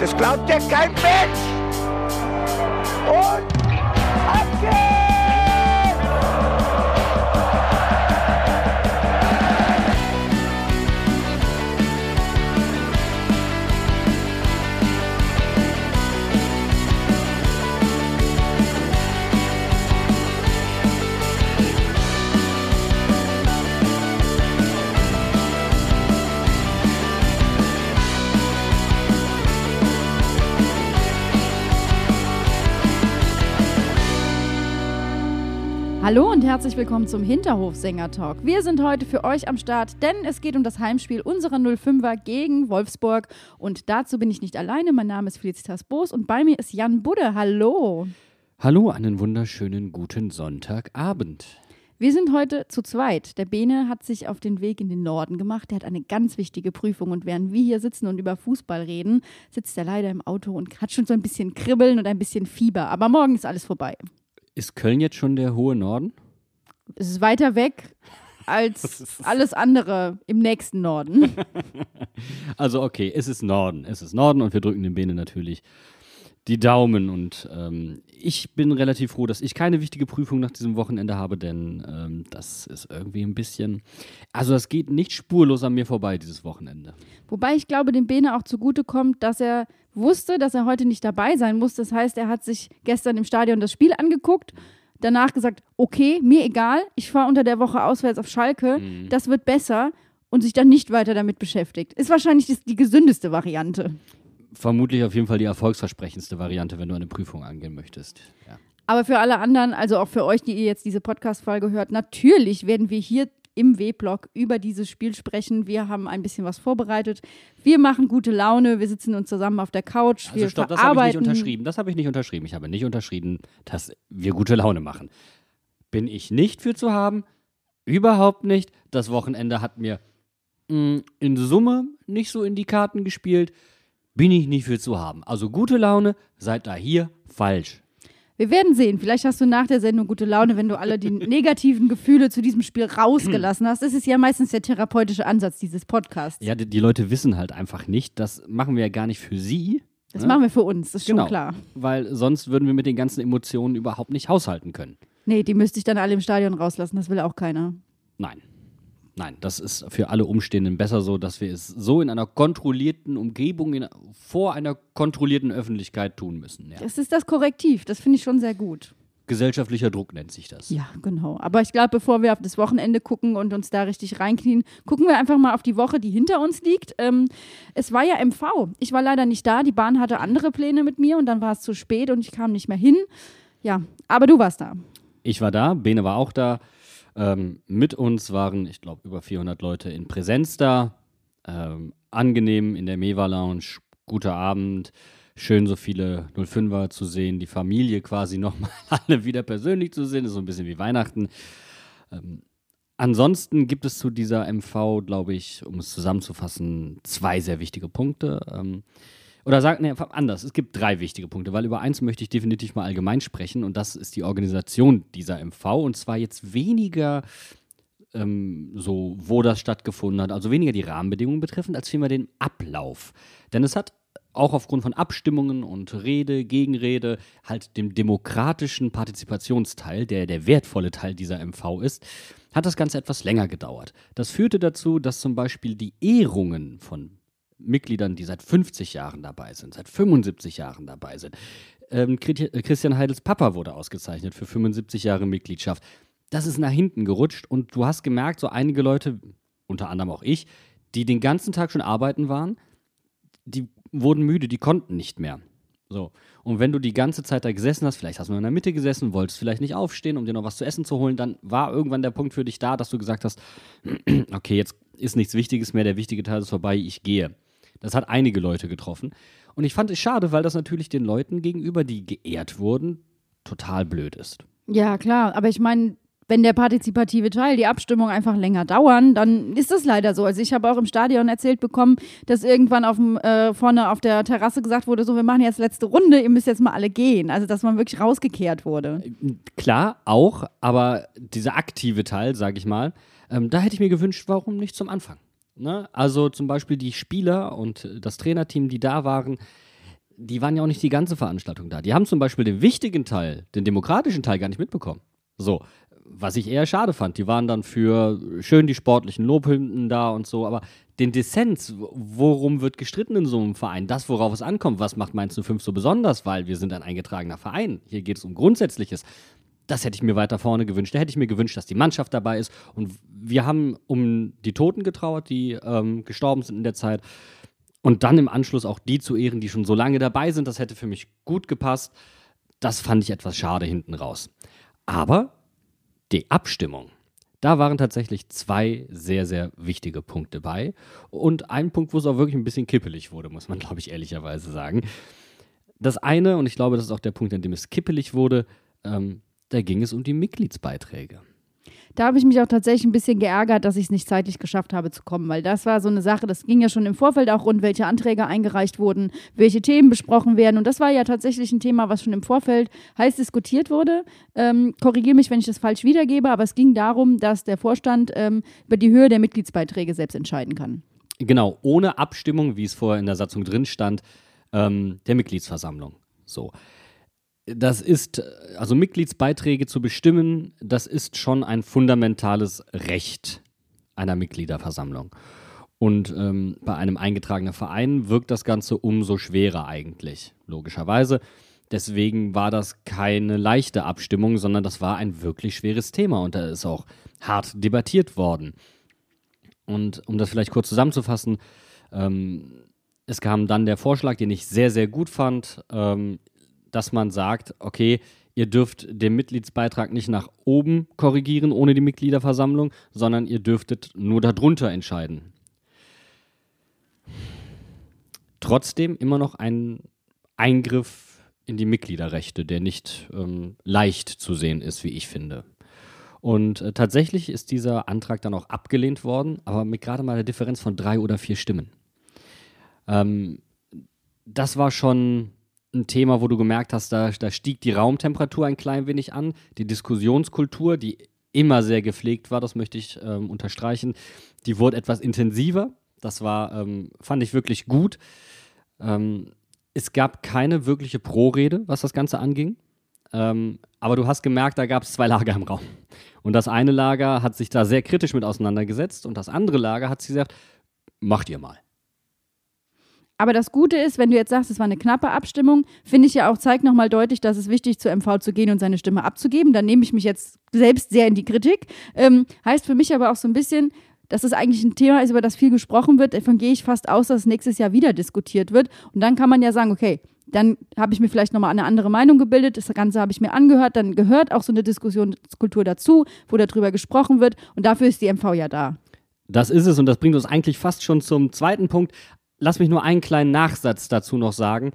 Das glaubt ja kein Mensch. Und Hallo und herzlich willkommen zum Hinterhof-Sänger-Talk. Wir sind heute für euch am Start, denn es geht um das Heimspiel unserer 05er gegen Wolfsburg. Und dazu bin ich nicht alleine. Mein Name ist Felicitas Boos und bei mir ist Jan Budde. Hallo. Hallo, einen wunderschönen guten Sonntagabend. Wir sind heute zu zweit. Der Bene hat sich auf den Weg in den Norden gemacht. Der hat eine ganz wichtige Prüfung. Und während wir hier sitzen und über Fußball reden, sitzt er leider im Auto und hat schon so ein bisschen Kribbeln und ein bisschen Fieber. Aber morgen ist alles vorbei. Ist Köln jetzt schon der hohe Norden? Es ist weiter weg als alles andere im nächsten Norden. Also okay, es ist Norden, es ist Norden und wir drücken den Bene natürlich die Daumen und ähm, ich bin relativ froh, dass ich keine wichtige Prüfung nach diesem Wochenende habe, denn ähm, das ist irgendwie ein bisschen, also das geht nicht spurlos an mir vorbei dieses Wochenende. Wobei ich glaube, dem Bene auch zugute kommt, dass er wusste, dass er heute nicht dabei sein muss. Das heißt, er hat sich gestern im Stadion das Spiel angeguckt, danach gesagt, okay, mir egal, ich fahre unter der Woche auswärts auf Schalke, Mhm. das wird besser und sich dann nicht weiter damit beschäftigt. Ist wahrscheinlich die, die gesündeste Variante. Vermutlich auf jeden Fall die erfolgsversprechendste Variante, wenn du eine Prüfung angehen möchtest. Ja. Aber für alle anderen, also auch für euch, die ihr jetzt diese Podcast-Folge hört, natürlich werden wir hier im W-Blog über dieses Spiel sprechen. Wir haben ein bisschen was vorbereitet. Wir machen gute Laune. Wir sitzen uns zusammen auf der Couch. wir Also stopp, das habe ich nicht unterschrieben. Das habe ich nicht unterschrieben. Ich habe nicht unterschrieben, dass wir gute Laune machen. Bin ich nicht für zu haben? Überhaupt nicht. Das Wochenende hat mir mh, in Summe nicht so in die Karten gespielt. Bin ich nicht für zu haben. Also gute Laune, seid da hier falsch. Wir werden sehen. Vielleicht hast du nach der Sendung gute Laune, wenn du alle die negativen Gefühle zu diesem Spiel rausgelassen hast. Das ist ja meistens der therapeutische Ansatz dieses Podcasts. Ja, die, die Leute wissen halt einfach nicht, das machen wir ja gar nicht für sie. Das ne? machen wir für uns, das ist Genau. schon klar. Weil sonst würden wir mit den ganzen Emotionen überhaupt nicht haushalten können. Nee, die müsste ich dann alle im Stadion rauslassen. Das will auch keiner. Nein. Nein, das ist für alle Umstehenden besser so, dass wir es so in einer kontrollierten Umgebung, in, vor einer kontrollierten Öffentlichkeit tun müssen. Ja. Das ist das Korrektiv. Das finde ich schon sehr gut. Gesellschaftlicher Druck nennt sich das. Ja, genau. Aber ich glaube, bevor wir auf das Wochenende gucken und uns da richtig reinknien, gucken wir einfach mal auf die Woche, die hinter uns liegt. Ähm, es war ja MV. Ich war leider nicht da. Die Bahn hatte andere Pläne mit mir und dann war es zu spät und ich kam nicht mehr hin. Ja, aber du warst da. Ich war da, Bene war auch da. Ähm, mit uns waren, ich glaube, über 400 Leute in Präsenz da. Ähm, angenehm in der Meva Lounge, guter Abend. Schön, so viele 05er zu sehen, die Familie quasi nochmal alle wieder persönlich zu sehen. ist so ein bisschen wie Weihnachten. Ähm, ansonsten gibt es zu dieser MV, glaube ich, um es zusammenzufassen, zwei sehr wichtige Punkte. Oder sagt, nee, anders, es gibt drei wichtige Punkte, weil über eins möchte ich definitiv mal allgemein sprechen und das ist die Organisation dieser MV und zwar jetzt weniger ähm, so, wo das stattgefunden hat, also weniger die Rahmenbedingungen betreffend, als vielmehr den Ablauf. Denn es hat auch aufgrund von Abstimmungen und Rede, Gegenrede, halt dem demokratischen Partizipationsteil, der der wertvolle Teil dieser MV ist, hat das Ganze etwas länger gedauert. Das führte dazu, dass zum Beispiel die Ehrungen von Mitgliedern, die seit 50 Jahren dabei sind, seit 75 Jahren dabei sind. Ähm, äh, Christian Heidels Papa wurde ausgezeichnet für 75 Jahre Mitgliedschaft. Das ist nach hinten gerutscht und du hast gemerkt, so einige Leute, unter anderem auch ich, die den ganzen Tag schon arbeiten waren, die wurden müde, die konnten nicht mehr. So. Und wenn du die ganze Zeit da gesessen hast, vielleicht hast du nur in der Mitte gesessen, wolltest vielleicht nicht aufstehen, um dir noch was zu essen zu holen, dann war irgendwann der Punkt für dich da, dass du gesagt hast, okay, jetzt ist nichts Wichtiges mehr, der wichtige Teil ist vorbei, ich gehe. Das hat einige Leute getroffen. Und ich fand es schade, weil das natürlich den Leuten gegenüber, die geehrt wurden, total blöd ist. Ja, klar. Aber ich meine, wenn der partizipative Teil, die Abstimmung einfach länger dauern, dann ist das leider so. Also ich habe auch im Stadion erzählt bekommen, dass irgendwann auf dem, äh, vorne auf der Terrasse gesagt wurde, so, wir machen jetzt letzte Runde, ihr müsst jetzt mal alle gehen. Also dass man wirklich rausgekehrt wurde. Klar, auch, aber dieser aktive Teil, sage ich mal, ähm, da hätte ich mir gewünscht, warum nicht zum Anfang? Ne? Also zum Beispiel die Spieler und das Trainerteam, die da waren, die waren ja auch nicht die ganze Veranstaltung da. Die haben zum Beispiel den wichtigen Teil, den demokratischen Teil gar nicht mitbekommen. So, was ich eher schade fand. Die waren dann für schön die sportlichen Lobhymnen da und so, aber den Dissens, worum wird gestritten in so einem Verein, das, worauf es ankommt, was macht Mainz 05 so besonders, weil wir sind ein eingetragener Verein. Hier geht es um Grundsätzliches. Das hätte ich mir weiter vorne gewünscht. Da hätte ich mir gewünscht, dass die Mannschaft dabei ist. Und wir haben um die Toten getrauert, die ähm, gestorben sind in der Zeit. Und dann im Anschluss auch die zu ehren, die schon so lange dabei sind. Das hätte für mich gut gepasst. Das fand ich etwas schade hinten raus. Aber die Abstimmung, da waren tatsächlich zwei sehr, sehr wichtige Punkte bei. Und ein Punkt, wo es auch wirklich ein bisschen kippelig wurde, muss man, glaube ich, ehrlicherweise sagen. Das eine, und ich glaube, das ist auch der Punkt, an dem es kippelig wurde, ähm, da ging es um die Mitgliedsbeiträge. Da habe ich mich auch tatsächlich ein bisschen geärgert, dass ich es nicht zeitlich geschafft habe zu kommen, weil das war so eine Sache, das ging ja schon im Vorfeld auch rund, welche Anträge eingereicht wurden, welche Themen besprochen werden. Und das war ja tatsächlich ein Thema, was schon im Vorfeld heiß diskutiert wurde. Ähm, Korrigiere mich, wenn ich das falsch wiedergebe, aber es ging darum, dass der Vorstand ähm, über die Höhe der Mitgliedsbeiträge selbst entscheiden kann. Genau, ohne Abstimmung, wie es vorher in der Satzung drin stand, ähm, der Mitgliedsversammlung. So das ist, also Mitgliedsbeiträge zu bestimmen, das ist schon ein fundamentales Recht einer Mitgliederversammlung. Und ähm, bei einem eingetragenen Verein wirkt das Ganze umso schwerer eigentlich, logischerweise. Deswegen war das keine leichte Abstimmung, sondern das war ein wirklich schweres Thema und da ist auch hart debattiert worden. Und um das vielleicht kurz zusammenzufassen, ähm, es kam dann der Vorschlag, den ich sehr, sehr gut fand. Ähm, dass man sagt, okay, ihr dürft den Mitgliedsbeitrag nicht nach oben korrigieren ohne die Mitgliederversammlung, sondern ihr dürftet nur darunter entscheiden. Trotzdem immer noch ein Eingriff in die Mitgliederrechte, der nicht ähm, leicht zu sehen ist, wie ich finde. Und äh, tatsächlich ist dieser Antrag dann auch abgelehnt worden, aber mit gerade mal der Differenz von drei oder vier Stimmen. Ähm, das war schon ein Thema, wo du gemerkt hast, da, da stieg die Raumtemperatur ein klein wenig an. Die Diskussionskultur, die immer sehr gepflegt war, das möchte ich ähm, unterstreichen, die wurde etwas intensiver. Das war, ähm, fand ich wirklich gut. Ähm, es gab keine wirkliche Pro-Rede, was das Ganze anging. Ähm, aber du hast gemerkt, da gab es zwei Lager im Raum. Und das eine Lager hat sich da sehr kritisch mit auseinandergesetzt und das andere Lager hat gesagt, macht ihr mal. Aber das Gute ist, wenn du jetzt sagst, es war eine knappe Abstimmung, finde ich ja auch, zeigt nochmal deutlich, dass es wichtig zur MV zu gehen und seine Stimme abzugeben. Dann nehme ich mich jetzt selbst sehr in die Kritik. Ähm, heißt für mich aber auch so ein bisschen, dass es eigentlich ein Thema ist, über das viel gesprochen wird. Davon gehe ich fast aus, dass es nächstes Jahr wieder diskutiert wird. Und dann kann man ja sagen, okay, dann habe ich mir vielleicht nochmal eine andere Meinung gebildet, das Ganze habe ich mir angehört, dann gehört auch so eine Diskussionskultur dazu, wo darüber gesprochen wird und dafür ist die MV ja da. Das ist es und das bringt uns eigentlich fast schon zum zweiten Punkt, lass mich nur einen kleinen Nachsatz dazu noch sagen.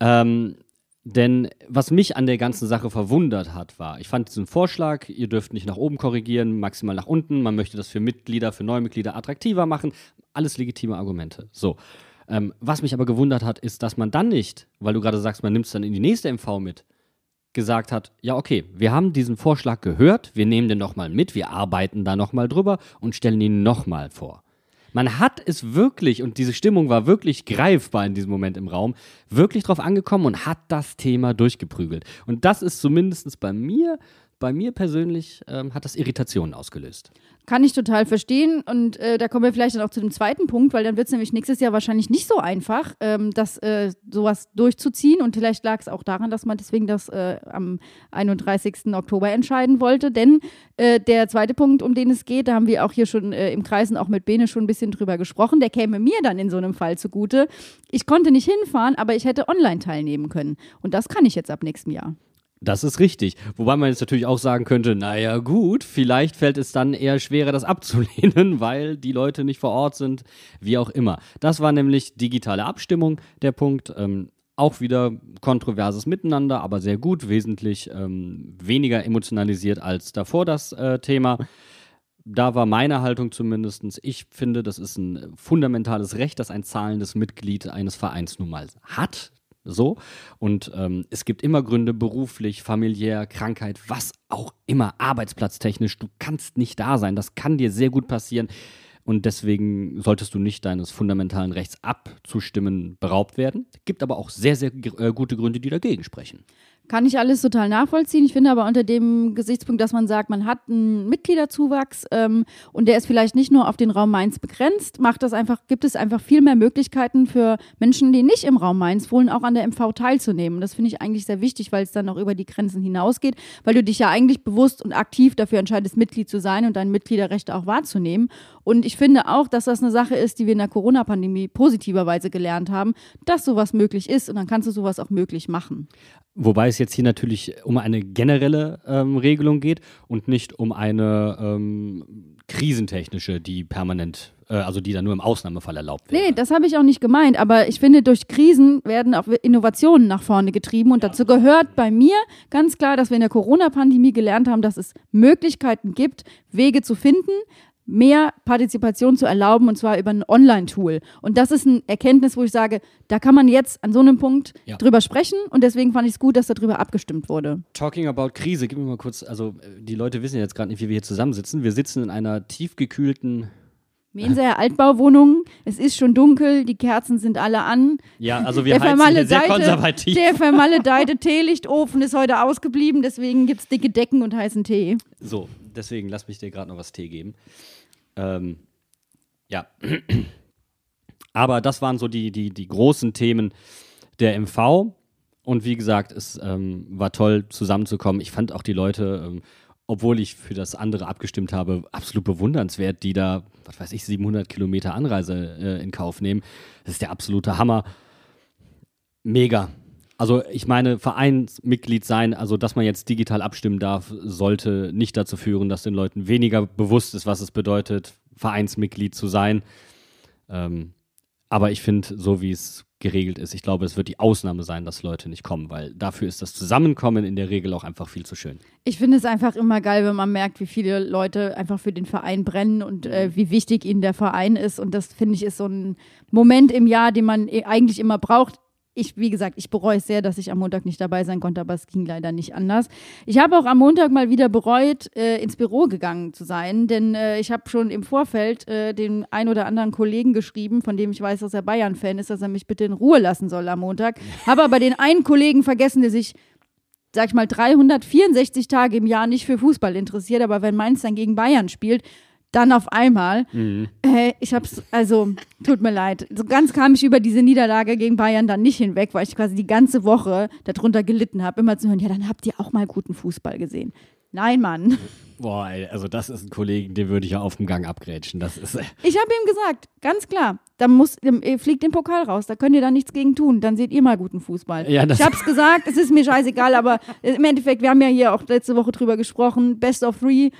Ähm, denn was mich an der ganzen Sache verwundert hat, war, ich fand diesen Vorschlag, ihr dürft nicht nach oben korrigieren, maximal nach unten, man möchte das für Mitglieder, für neue Mitglieder attraktiver machen, alles legitime Argumente. So. Ähm, was mich aber gewundert hat, ist, dass man dann nicht, weil du gerade sagst, man nimmt es dann in die nächste MV mit, gesagt hat, ja okay, wir haben diesen Vorschlag gehört, wir nehmen den nochmal mit, wir arbeiten da nochmal drüber und stellen ihn nochmal vor. Man hat es wirklich, und diese Stimmung war wirklich greifbar in diesem Moment im Raum, wirklich drauf angekommen und hat das Thema durchgeprügelt. Und das ist zumindest bei mir, bei mir persönlich, ähm, hat das Irritationen ausgelöst. Kann ich total verstehen. Und äh, da kommen wir vielleicht dann auch zu dem zweiten Punkt, weil dann wird es nämlich nächstes Jahr wahrscheinlich nicht so einfach, ähm, das äh, sowas durchzuziehen. Und vielleicht lag es auch daran, dass man deswegen das äh, am 31. Oktober entscheiden wollte. Denn äh, der zweite Punkt, um den es geht, da haben wir auch hier schon äh, im Kreisen auch mit Bene schon ein bisschen drüber gesprochen, der käme mir dann in so einem Fall zugute. Ich konnte nicht hinfahren, aber ich hätte online teilnehmen können. Und das kann ich jetzt ab nächstem Jahr. Das ist richtig. Wobei man jetzt natürlich auch sagen könnte, naja gut, vielleicht fällt es dann eher schwerer, das abzulehnen, weil die Leute nicht vor Ort sind, wie auch immer. Das war nämlich digitale Abstimmung, der Punkt. Ähm, auch wieder kontroverses Miteinander, aber sehr gut, wesentlich ähm, weniger emotionalisiert als davor das äh, Thema. Da war meine Haltung zumindest, ich finde, das ist ein fundamentales Recht, das ein zahlendes Mitglied eines Vereins nun mal hat. So. Und ähm, es gibt immer Gründe, beruflich, familiär, Krankheit, was auch immer, arbeitsplatztechnisch. Du kannst nicht da sein. Das kann dir sehr gut passieren. und deswegen solltest du nicht deines fundamentalen Rechts abzustimmen beraubt werden. Gibt aber auch sehr, sehr äh, gute Gründe, die dagegen sprechen. Kann ich alles total nachvollziehen. Ich finde aber unter dem Gesichtspunkt, dass man sagt, man hat einen Mitgliederzuwachs ähm, und der ist vielleicht nicht nur auf den Raum Mainz begrenzt, macht das einfach, gibt es einfach viel mehr Möglichkeiten für Menschen, die nicht im Raum Mainz wohnen, auch an der MV teilzunehmen. Das finde ich eigentlich sehr wichtig, weil es dann auch über die Grenzen hinausgeht, weil du dich ja eigentlich bewusst und aktiv dafür entscheidest, Mitglied zu sein und deine Mitgliederrechte auch wahrzunehmen. Und ich finde auch, dass das eine Sache ist, die wir in der Corona-Pandemie positiverweise gelernt haben, dass sowas möglich ist und dann kannst du sowas auch möglich machen. Wobei es jetzt hier natürlich um eine generelle ähm, Regelung geht und nicht um eine ähm, krisentechnische, die permanent, äh, also die dann nur im Ausnahmefall erlaubt wird. Nee, das habe ich auch nicht gemeint, aber ich finde, durch Krisen werden auch Innovationen nach vorne getrieben und dazu gehört bei mir ganz klar, dass wir in der Corona-Pandemie gelernt haben, dass es Möglichkeiten gibt, Wege zu finden, mehr Partizipation zu erlauben und zwar über ein Online-Tool. Und das ist eine Erkenntnis, wo ich sage, da kann man jetzt an so einem Punkt ja. drüber sprechen und deswegen fand ich es gut, dass darüber abgestimmt wurde. Talking about Krise, gib mir mal kurz, also die Leute wissen jetzt gerade nicht, wie wir hier zusammensitzen. Wir sitzen in einer tiefgekühlten Mensaer Altbauwohnung, es ist schon dunkel, die Kerzen sind alle an. Ja, also wir der heizen sehr konservativ. Der vermaledeite Teelichtofen ist heute ausgeblieben, deswegen gibt es dicke Decken und heißen Tee. So, deswegen lass mich dir gerade noch was Tee geben. Ähm, ja. Aber das waren so die, die, die großen Themen der MV. Und wie gesagt, es ähm, war toll zusammenzukommen. Ich fand auch die Leute, ähm, obwohl ich für das andere abgestimmt habe, absolut bewundernswert, die da, was weiß ich, 700 Kilometer Anreise äh, in Kauf nehmen. Das ist der absolute Hammer. Mega. Also ich meine, Vereinsmitglied sein, also dass man jetzt digital abstimmen darf, sollte nicht dazu führen, dass den Leuten weniger bewusst ist, was es bedeutet, Vereinsmitglied zu sein. Ähm, aber ich finde, so wie es geregelt ist, ich glaube, es wird die Ausnahme sein, dass Leute nicht kommen, weil dafür ist das Zusammenkommen in der Regel auch einfach viel zu schön. Ich finde es einfach immer geil, wenn man merkt, wie viele Leute einfach für den Verein brennen und äh, wie wichtig ihnen der Verein ist. Und das finde ich ist so ein Moment im Jahr, den man äh, eigentlich immer braucht ich, wie gesagt, ich bereue es sehr, dass ich am Montag nicht dabei sein konnte, aber es ging leider nicht anders. Ich habe auch am Montag mal wieder bereut, äh, ins Büro gegangen zu sein, denn äh, ich habe schon im Vorfeld äh, den ein oder anderen Kollegen geschrieben, von dem ich weiß, dass er Bayern-Fan ist, dass er mich bitte in Ruhe lassen soll am Montag. Habe aber den einen Kollegen vergessen, der sich sag ich mal, 364 Tage im Jahr nicht für Fußball interessiert, aber wenn Mainz dann gegen Bayern spielt, dann auf einmal. Mhm. Äh, ich hab's, also, tut mir leid. So ganz kam ich über diese Niederlage gegen Bayern dann nicht hinweg, weil ich quasi die ganze Woche darunter gelitten habe, immer zu hören, ja, dann habt ihr auch mal guten Fußball gesehen. Nein, Mann. Boah, ey, also das ist ein Kollegen, den würde ich ja auf dem Gang abgrätschen. Das ist, äh ich habe ihm gesagt, ganz klar, da muss, fliegt den Pokal raus, da könnt ihr da nichts gegen tun, dann seht ihr mal guten Fußball. Ja, ich habe es gesagt, es ist mir scheißegal, aber im Endeffekt, wir haben ja hier auch letzte Woche drüber gesprochen, Best of Three,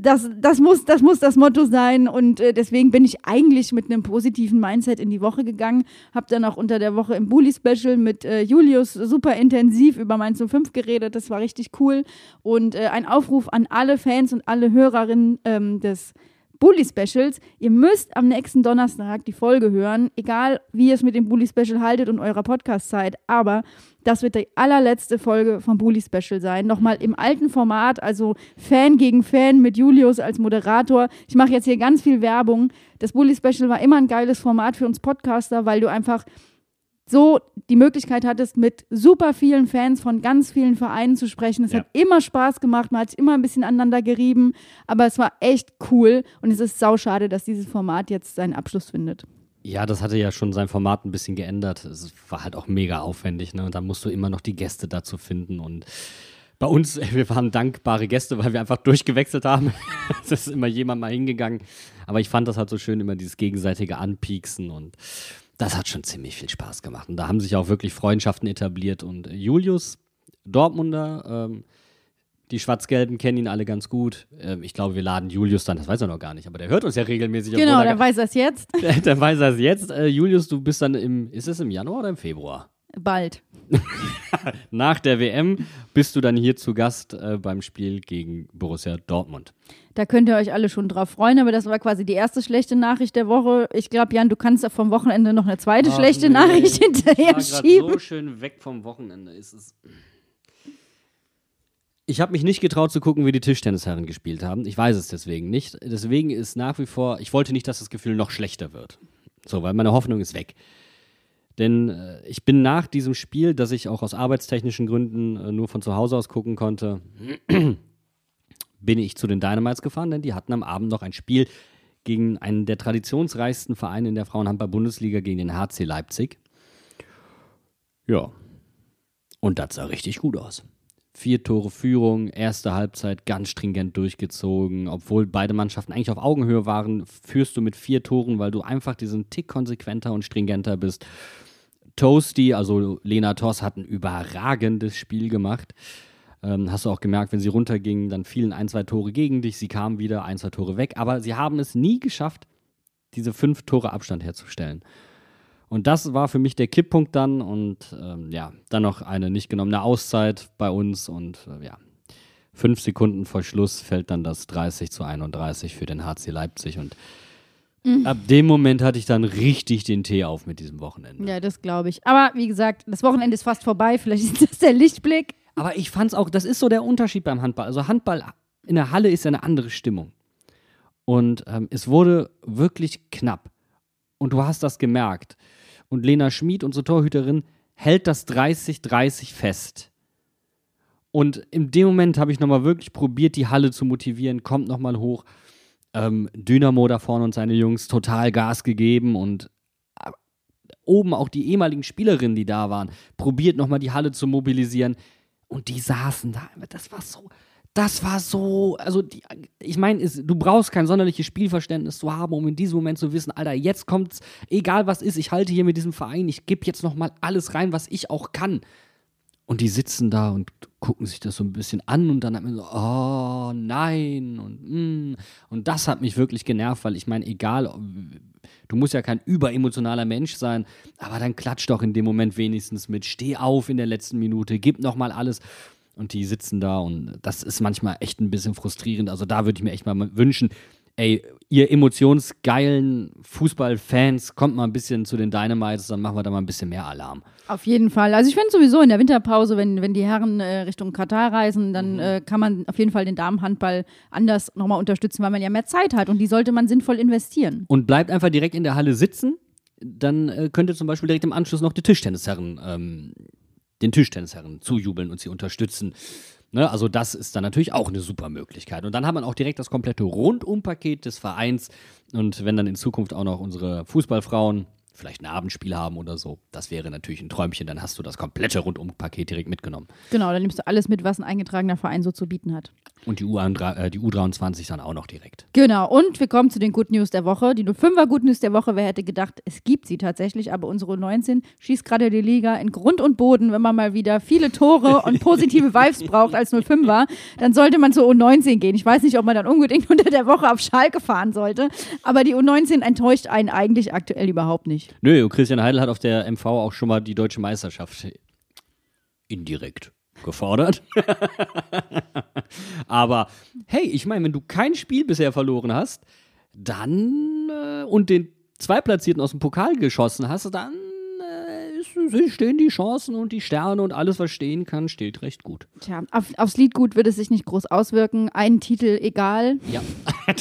das, das, muss, das muss das Motto sein und äh, deswegen bin ich eigentlich mit einem positiven Mindset in die Woche gegangen. Hab dann auch unter der Woche im Bully Special mit äh, Julius super intensiv über Mainz 05 geredet. Das war richtig cool und äh, ein Aufruf an alle Fans und alle Hörerinnen ähm, des Bully Specials. Ihr müsst am nächsten Donnerstag die Folge hören, egal wie ihr es mit dem Bully Special haltet und eurer Podcast-Zeit. Aber das wird die allerletzte Folge vom Bully Special sein. Nochmal im alten Format, also Fan gegen Fan mit Julius als Moderator. Ich mache jetzt hier ganz viel Werbung. Das Bully Special war immer ein geiles Format für uns Podcaster, weil du einfach so die Möglichkeit hattest, mit super vielen Fans von ganz vielen Vereinen zu sprechen. Es ja. hat immer Spaß gemacht, man hat sich immer ein bisschen aneinander gerieben, aber es war echt cool und es ist sauschade, dass dieses Format jetzt seinen Abschluss findet. Ja, das hatte ja schon sein Format ein bisschen geändert. Es war halt auch mega aufwendig, ne? Und da musst du immer noch die Gäste dazu finden und bei uns, wir waren dankbare Gäste, weil wir einfach durchgewechselt haben. es ist immer jemand mal hingegangen. Aber ich fand das halt so schön, immer dieses gegenseitige Anpieksen und das hat schon ziemlich viel Spaß gemacht. Und da haben sich auch wirklich Freundschaften etabliert. Und Julius Dortmunder, ähm, die Schwarz-Gelben kennen ihn alle ganz gut. Ähm, ich glaube, wir laden Julius dann, das weiß er noch gar nicht, aber der hört uns ja regelmäßig. Genau, dann weiß er es jetzt. dann weiß er es jetzt. Äh, Julius, du bist dann im, ist es im Januar oder im Februar? Bald. Nach der WM bist du dann hier zu Gast äh, beim Spiel gegen Borussia Dortmund. Da könnt ihr euch alle schon drauf freuen, aber das war quasi die erste schlechte Nachricht der Woche. Ich glaube, Jan, du kannst vom Wochenende noch eine zweite Ach, schlechte nee. Nachricht hinterher ich war schieben. so schön weg vom Wochenende ist es. Ich habe mich nicht getraut zu gucken, wie die Tischtennisherren gespielt haben. Ich weiß es deswegen nicht. Deswegen ist nach wie vor, ich wollte nicht, dass das Gefühl noch schlechter wird. So, weil meine Hoffnung ist weg. Denn äh, ich bin nach diesem Spiel, das ich auch aus arbeitstechnischen Gründen äh, nur von zu Hause aus gucken konnte, bin ich zu den Dynamites gefahren, denn die hatten am Abend noch ein Spiel gegen einen der traditionsreichsten Vereine in der Frauenhandball-Bundesliga, gegen den HC Leipzig. Ja. Und das sah richtig gut aus. Vier Tore Führung, erste Halbzeit ganz stringent durchgezogen. Obwohl beide Mannschaften eigentlich auf Augenhöhe waren, führst du mit vier Toren, weil du einfach diesen Tick konsequenter und stringenter bist. Toasty, also Lena Toss, hat ein überragendes Spiel gemacht. Ähm, hast du auch gemerkt, wenn sie runtergingen, dann fielen ein, zwei Tore gegen dich. Sie kamen wieder, ein, zwei Tore weg. Aber sie haben es nie geschafft, diese fünf Tore Abstand herzustellen. Und das war für mich der Kipppunkt dann und ähm, ja, dann noch eine nicht genommene Auszeit bei uns und äh, ja, fünf Sekunden vor Schluss fällt dann das 30 zu 31 für den HC Leipzig und mhm. ab dem Moment hatte ich dann richtig den Tee auf mit diesem Wochenende. Ja, das glaube ich. Aber wie gesagt, das Wochenende ist fast vorbei, vielleicht ist das der Lichtblick. Aber ich fand es auch, das ist so der Unterschied beim Handball. Also Handball in der Halle ist ja eine andere Stimmung. Und ähm, es wurde wirklich knapp. Und du hast das gemerkt. Und Lena Schmid, unsere Torhüterin, hält das 30-30 fest. Und in dem Moment habe ich nochmal wirklich probiert, die Halle zu motivieren, kommt nochmal hoch. Ähm, Dynamo da vorne und seine Jungs total Gas gegeben und äh, oben auch die ehemaligen Spielerinnen, die da waren, probiert nochmal die Halle zu mobilisieren. Und die saßen da. Das war so, das war so, also die, ich meine, du brauchst kein sonderliches Spielverständnis zu haben, um in diesem Moment zu wissen, Alter, jetzt kommt's, egal was ist, ich halte hier mit diesem Verein, ich gebe jetzt nochmal alles rein, was ich auch kann. Und die sitzen da und gucken sich das so ein bisschen an und dann hat man so, oh nein und mm. und das hat mich wirklich genervt, weil ich meine, egal, du musst ja kein überemotionaler Mensch sein, aber dann klatsch doch in dem Moment wenigstens mit, steh auf in der letzten Minute, gib nochmal alles und die sitzen da und das ist manchmal echt ein bisschen frustrierend. Also da würde ich mir echt mal wünschen, ey, ihr emotionsgeilen Fußballfans, kommt mal ein bisschen zu den Dynamites, dann machen wir da mal ein bisschen mehr Alarm. Auf jeden Fall. Also ich finde sowieso in der Winterpause, wenn, wenn die Herren äh, Richtung Katar reisen, dann mhm. äh, kann man auf jeden Fall den Damenhandball anders nochmal unterstützen, weil man ja mehr Zeit hat und die sollte man sinnvoll investieren. Und bleibt einfach direkt in der Halle sitzen, dann äh, könnte zum Beispiel direkt im Anschluss noch die Tischtennisherren ähm, den Tischtennisherren zujubeln und sie unterstützen. Ne, also das ist dann natürlich auch eine super Möglichkeit. Und dann hat man auch direkt das komplette Rundumpaket des Vereins. Und wenn dann in Zukunft auch noch unsere Fußballfrauen vielleicht ein Abendspiel haben oder so. Das wäre natürlich ein Träumchen, dann hast du das komplette Rundumpaket direkt mitgenommen. Genau, dann nimmst du alles mit, was ein eingetragener Verein so zu bieten hat. Und die, U äh, die U23 dann auch noch direkt. Genau, und wir kommen zu den Good News der Woche. Die 05er Good News der Woche, wer hätte gedacht, es gibt sie tatsächlich, aber unsere U19 schießt gerade die Liga in Grund und Boden. Wenn man mal wieder viele Tore und positive Vibes braucht als 05er, dann sollte man zur U19 gehen. Ich weiß nicht, ob man dann unbedingt unter der Woche auf Schalke fahren sollte, aber die U19 enttäuscht einen eigentlich aktuell überhaupt nicht. Nö, Christian Heidel hat auf der MV auch schon mal die deutsche Meisterschaft indirekt gefordert. Aber hey, ich meine, wenn du kein Spiel bisher verloren hast, dann äh, und den Zweitplatzierten aus dem Pokal geschossen hast, dann äh, stehen die Chancen und die Sterne und alles, was stehen kann, steht recht gut. Tja, auf, aufs Lied gut wird es sich nicht groß auswirken. Ein Titel egal. Ja.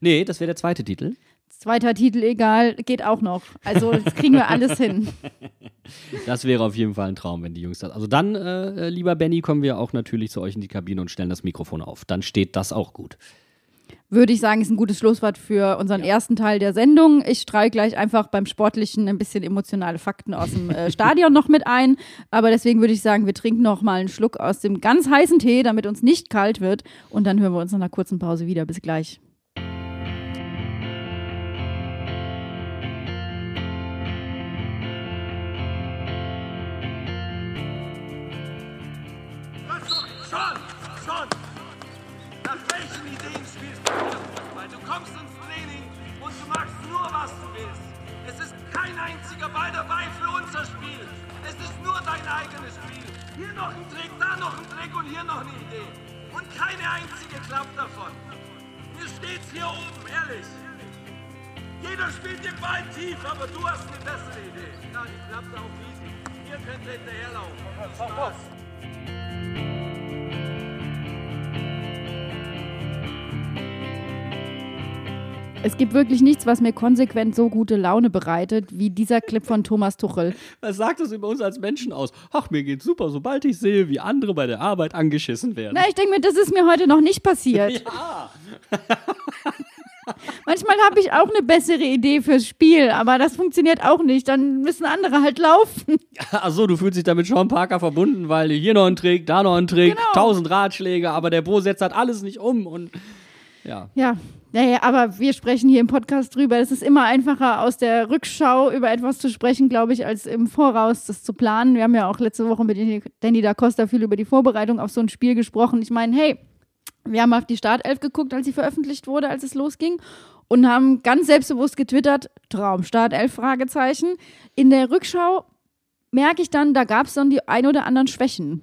nee, das wäre der zweite Titel. Zweiter Titel egal, geht auch noch. Also das kriegen wir alles hin. Das wäre auf jeden Fall ein Traum, wenn die Jungs das. Also dann, äh, lieber Benny, kommen wir auch natürlich zu euch in die Kabine und stellen das Mikrofon auf. Dann steht das auch gut. Würde ich sagen, ist ein gutes Schlusswort für unseren ja. ersten Teil der Sendung. Ich streue gleich einfach beim Sportlichen ein bisschen emotionale Fakten aus dem äh, Stadion noch mit ein. Aber deswegen würde ich sagen, wir trinken noch mal einen Schluck aus dem ganz heißen Tee, damit uns nicht kalt wird. Und dann hören wir uns nach einer kurzen Pause wieder. Bis gleich. Weg und hier noch eine Idee. Und keine einzige klappt davon. Mir steht's hier oben, ehrlich. Jeder spielt den Ball tief, aber du hast eine bessere Idee. Ja, die klappt auch easy. Ihr könnt hinterherlaufen. Viel Spaß. Es gibt wirklich nichts, was mir konsequent so gute Laune bereitet, wie dieser Clip von Thomas Tuchel. Was sagt das über uns als Menschen aus? Ach, mir geht's super, sobald ich sehe, wie andere bei der Arbeit angeschissen werden. Na, ich denke mir, das ist mir heute noch nicht passiert. Ja. Manchmal habe ich auch eine bessere Idee fürs Spiel, aber das funktioniert auch nicht. Dann müssen andere halt laufen. Achso, du fühlst dich damit Sean Parker verbunden, weil hier noch ein Trick, da noch ein Trick, Genau. tausend Ratschläge, aber der Bo setzt halt alles nicht um und ja. Ja, naja, aber wir sprechen hier im Podcast drüber. Es ist immer einfacher, aus der Rückschau über etwas zu sprechen, glaube ich, als im Voraus das zu planen. Wir haben ja auch letzte Woche mit Danny da Costa viel über die Vorbereitung auf so ein Spiel gesprochen. Ich meine, hey, wir haben auf die Startelf geguckt, als sie veröffentlicht wurde, als es losging. Und haben ganz selbstbewusst getwittert, Traum, Startelf, Fragezeichen. In der Rückschau merke ich dann, da gab es dann die ein oder anderen Schwächen.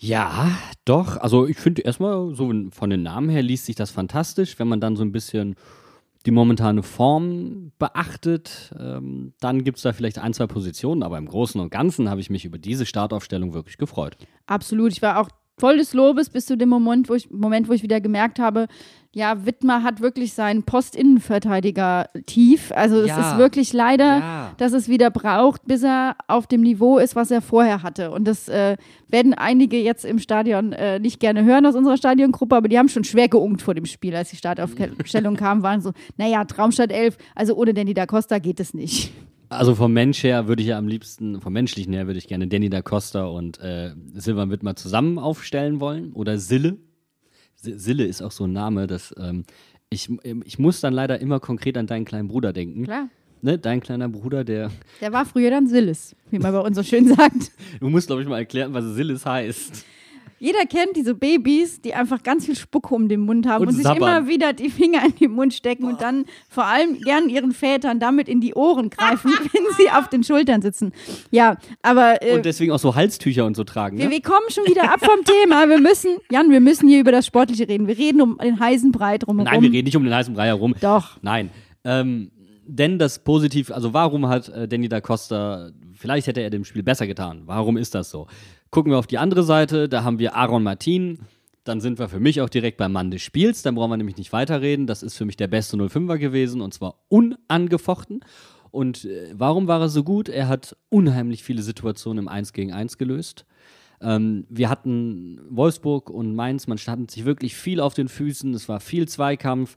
Ja, doch. Also ich finde erstmal, so von den Namen her liest sich das fantastisch. Wenn man dann so ein bisschen die momentane Form beachtet, ähm, dann gibt es da vielleicht ein, zwei Positionen, aber im Großen und Ganzen habe ich mich über diese Startaufstellung wirklich gefreut. Absolut. Ich war auch voll des Lobes bis zu dem Moment, wo ich, Moment, wo ich wieder gemerkt habe, ja, Wittmer hat wirklich seinen Postinnenverteidiger tief. Also es Ja. ist wirklich leider, Ja. dass es wieder braucht, bis er auf dem Niveau ist, was er vorher hatte. Und das äh, werden einige jetzt im Stadion äh, nicht gerne hören aus unserer Stadiongruppe, aber die haben schon schwer geungt vor dem Spiel, als die Startaufstellung kam, waren so, naja, Traumstadt 11, also ohne Danny da Costa geht es nicht. Also vom Mensch her würde ich ja am liebsten, vom menschlichen her würde ich gerne Danny da Costa und äh, Silvan Wittmer zusammen aufstellen wollen. Oder Sille. Sille ist auch so ein Name, dass ähm, ich, ich muss dann leider immer konkret an deinen kleinen Bruder denken. Klar. Ne? Dein kleiner Bruder, der. Der war früher dann Sillis, wie man bei uns so schön sagt. Du musst, glaube ich, mal erklären, was Sillis heißt. Jeder kennt diese Babys, die einfach ganz viel Spucke um den Mund haben Und und, sich immer wieder die Finger in den Mund stecken und dann vor allem gern ihren Vätern damit in die Ohren greifen, wenn sie auf den Schultern sitzen. Ja, aber äh, Und deswegen auch so Halstücher und so tragen. wir, Ne? wir kommen schon wieder ab vom Thema. Wir müssen, Jan, wir müssen hier über das Sportliche reden. Wir reden um den heißen Brei drumherum. Nein, wir reden nicht um den heißen Brei herum. Doch. Nein. Ähm, denn das positiv, also warum hat äh, Danny da Costa, vielleicht hätte er dem Spiel besser getan. Warum ist das so? Gucken wir auf die andere Seite, da haben wir Aaron Martin. Dann sind wir für mich auch direkt beim Mann des Spiels. Dann brauchen wir nämlich nicht weiterreden. Das ist für mich der beste 05er gewesen und zwar unangefochten. Und äh, warum war er so gut? Er hat unheimlich viele Situationen im 1 gegen 1 gelöst. Ähm, wir hatten Wolfsburg und Mainz, man stand sich wirklich viel auf den Füßen, es war viel Zweikampf.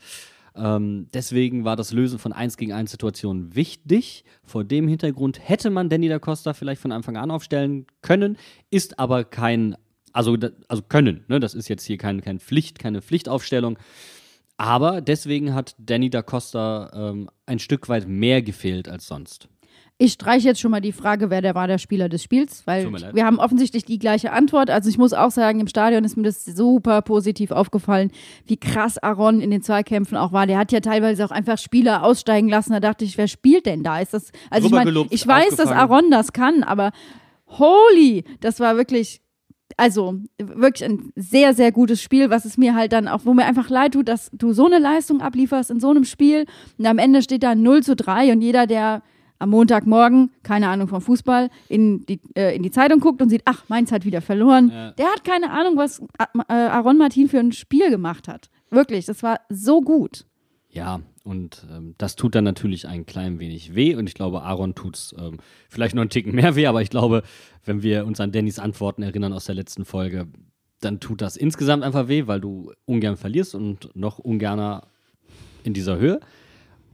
Ähm, deswegen war das Lösen von 1 gegen 1 Situationen wichtig. Vor dem Hintergrund hätte man Danny da Costa vielleicht von Anfang an aufstellen können, ist aber kein, also, also können, ne? das ist jetzt hier kein, kein Pflicht, keine Pflichtaufstellung. Aber deswegen hat Danny da Costa ähm, ein Stück weit mehr gefehlt als sonst. Ich streiche jetzt schon mal die Frage, wer der war der Spieler des Spiels, weil wir haben offensichtlich die gleiche Antwort. Also ich muss auch sagen, im Stadion ist mir das super positiv aufgefallen, wie krass Aaron in den Zweikämpfen auch war. Der hat ja teilweise auch einfach Spieler aussteigen lassen. Da dachte ich, wer spielt denn da? Ist das? Also ich Rübergelupft, ich weiß, dass. Aaron das kann, aber holy, das war wirklich also wirklich ein sehr, sehr gutes Spiel, was es mir halt dann auch, wo mir einfach leid tut, dass du so eine Leistung ablieferst in so einem Spiel und am Ende steht da 0 zu 3 und jeder, der am Montagmorgen, keine Ahnung vom Fußball, in die, äh, in die Zeitung guckt und sieht, ach, Mainz hat wieder verloren, Ja. der hat keine Ahnung, was äh, Aaron Martin für ein Spiel gemacht hat. Wirklich, das war so gut. Ja, und ähm, das tut dann natürlich ein klein wenig weh und ich glaube, Aaron tut's ähm, vielleicht noch einen Ticken mehr weh, aber ich glaube, wenn wir uns an Dannys Antworten erinnern aus der letzten Folge, dann tut das insgesamt einfach weh, weil du ungern verlierst und noch ungerner in dieser Höhe.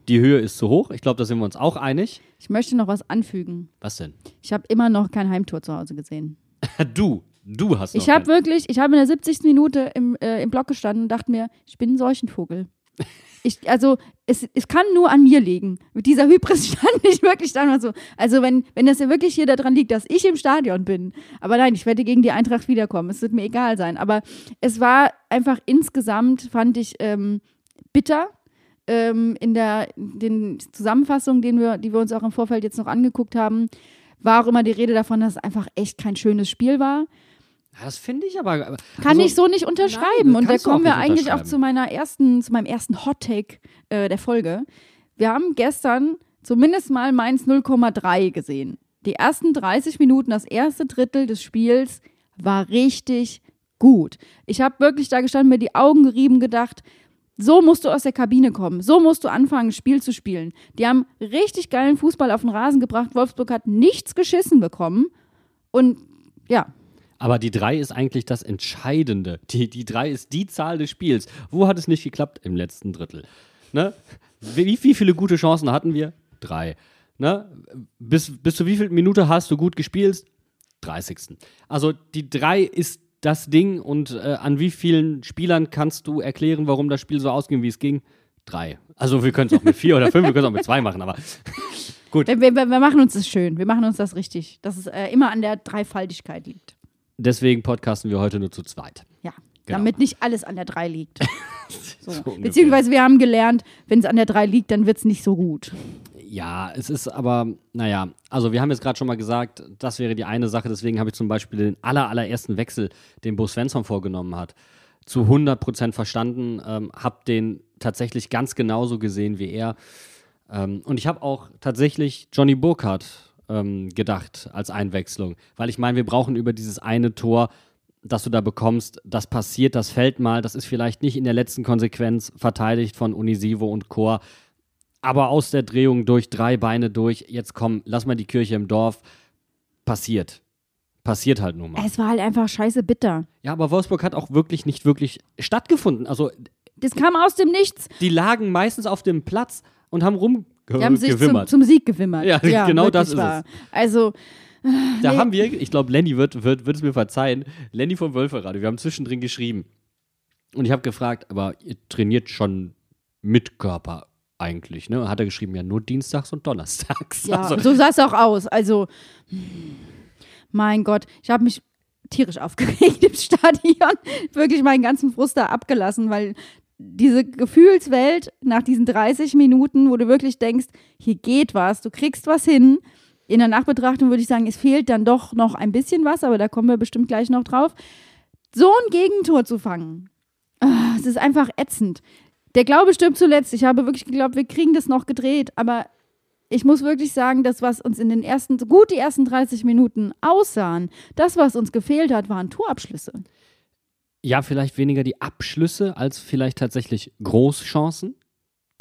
Die Höhe ist zu hoch, ich glaube, da sind wir uns auch einig. Ich möchte noch was anfügen. Was denn? Ich habe immer noch kein Heimtor zu Hause gesehen. Du, du hast noch Ich habe wirklich, ich habe in der 70. Minute im, äh, im Block gestanden und dachte mir, ich bin ein Seuchenvogel. Ich, also, es, es kann nur an mir liegen. Mit dieser Hybris stand ich wirklich dann mal so. Also, wenn, wenn das ja wirklich hier daran liegt, dass ich im Stadion bin. Aber nein, ich werde gegen die Eintracht wiederkommen. Es wird mir egal sein. Aber es war einfach insgesamt, fand ich, ähm, bitter. Ähm, in der den Zusammenfassungen, den wir, die wir uns auch im Vorfeld jetzt noch angeguckt haben, war auch immer die Rede davon, dass es einfach echt kein schönes Spiel war. Ja, das finde ich aber. aber- Kann also, ich so nicht unterschreiben. Nein, und da kommen wir eigentlich auch zu meiner ersten, zu meinem ersten Hot Take äh, der Folge. Wir haben gestern zumindest mal Mainz 0,3 gesehen. Die ersten 30 Minuten, das erste Drittel des Spiels war richtig gut. Ich habe wirklich da gestanden, mir die Augen gerieben, gedacht, So musst du aus der Kabine kommen. So musst du anfangen, Spiel zu spielen. Die haben richtig geilen Fußball auf den Rasen gebracht. Wolfsburg hat nichts geschissen bekommen. Und ja, Aber die drei ist eigentlich das Entscheidende. Die, die drei ist die Zahl des Spiels. Wo hat es nicht geklappt? Im letzten Drittel. Ne? Wie, wie viele gute Chancen hatten wir? Drei. Ne? Bis, bis zu wie viel Minute hast du gut gespielt? 30. Also die drei ist das Ding und äh, an wie vielen Spielern kannst du erklären, warum das Spiel so ausging, wie es ging? Drei. Also wir können es auch mit vier oder fünf, wir können es auch mit zwei machen, aber gut. wir, wir, wir machen uns das schön. Wir machen uns das richtig. Dass es äh, immer an der Dreifaltigkeit liegt. Deswegen podcasten wir heute nur zu zweit. Ja. Genau. Damit nicht alles an der 3 liegt. So. ungefähr. Beziehungsweise wir haben gelernt, wenn es an der 3 liegt, dann wird es nicht so gut. Ja, es ist aber, naja, also wir haben jetzt gerade schon mal gesagt, das wäre die eine Sache, deswegen habe ich zum Beispiel den aller, allerersten Wechsel, den Bo Svensson vorgenommen hat, zu 100% verstanden, ähm, habe den tatsächlich ganz genauso gesehen wie er. Ähm, und ich habe auch tatsächlich Johnny Burkhardt ähm, gedacht als Einwechslung, weil ich meine, wir brauchen über dieses eine Tor, das du da bekommst, das passiert, das fällt mal, das ist vielleicht nicht in der letzten Konsequenz verteidigt von Unisivo und Chor, aber aus der Drehung durch, drei Beine durch, jetzt komm, lass mal die Kirche im Dorf, passiert. Passiert halt nun mal. Es war halt einfach scheiße bitter. Ja, aber Wolfsburg hat auch wirklich nicht wirklich stattgefunden. Also Das kam aus dem Nichts. die lagen meistens auf dem Platz und haben Die haben sich zum, zum Sieg gewimmert. Ja, genau wirklich das ist wahr. Also, Da Nee. haben wir, ich glaube, Lenny wird, wird, wird es mir verzeihen, Lenny vom Wölferadio, wir haben zwischendrin geschrieben. Und ich habe gefragt, aber ihr trainiert schon mit Körper eigentlich, ne? Hat er geschrieben, ja, nur dienstags und donnerstags. ja, Also, so sah es auch aus. Also, mein Gott, ich habe mich tierisch aufgeregt im Stadion. Wirklich meinen ganzen Frust da abgelassen, weil diese Gefühlswelt nach diesen 30 Minuten, wo du wirklich denkst, hier geht was, du kriegst was hin. In der Nachbetrachtung würde ich sagen, es fehlt dann doch noch ein bisschen was, aber da kommen wir bestimmt gleich noch drauf. So ein Gegentor zu fangen, ah, es ist einfach ätzend. Der Glaube stirbt zuletzt. Ich habe wirklich geglaubt, wir kriegen das noch gedreht, aber ich muss wirklich sagen, das, was uns in den ersten, gut die ersten 30 Minuten aussahen, das, was uns gefehlt hat, waren Torabschlüsse. ja, vielleicht weniger die Abschlüsse als vielleicht tatsächlich Großchancen.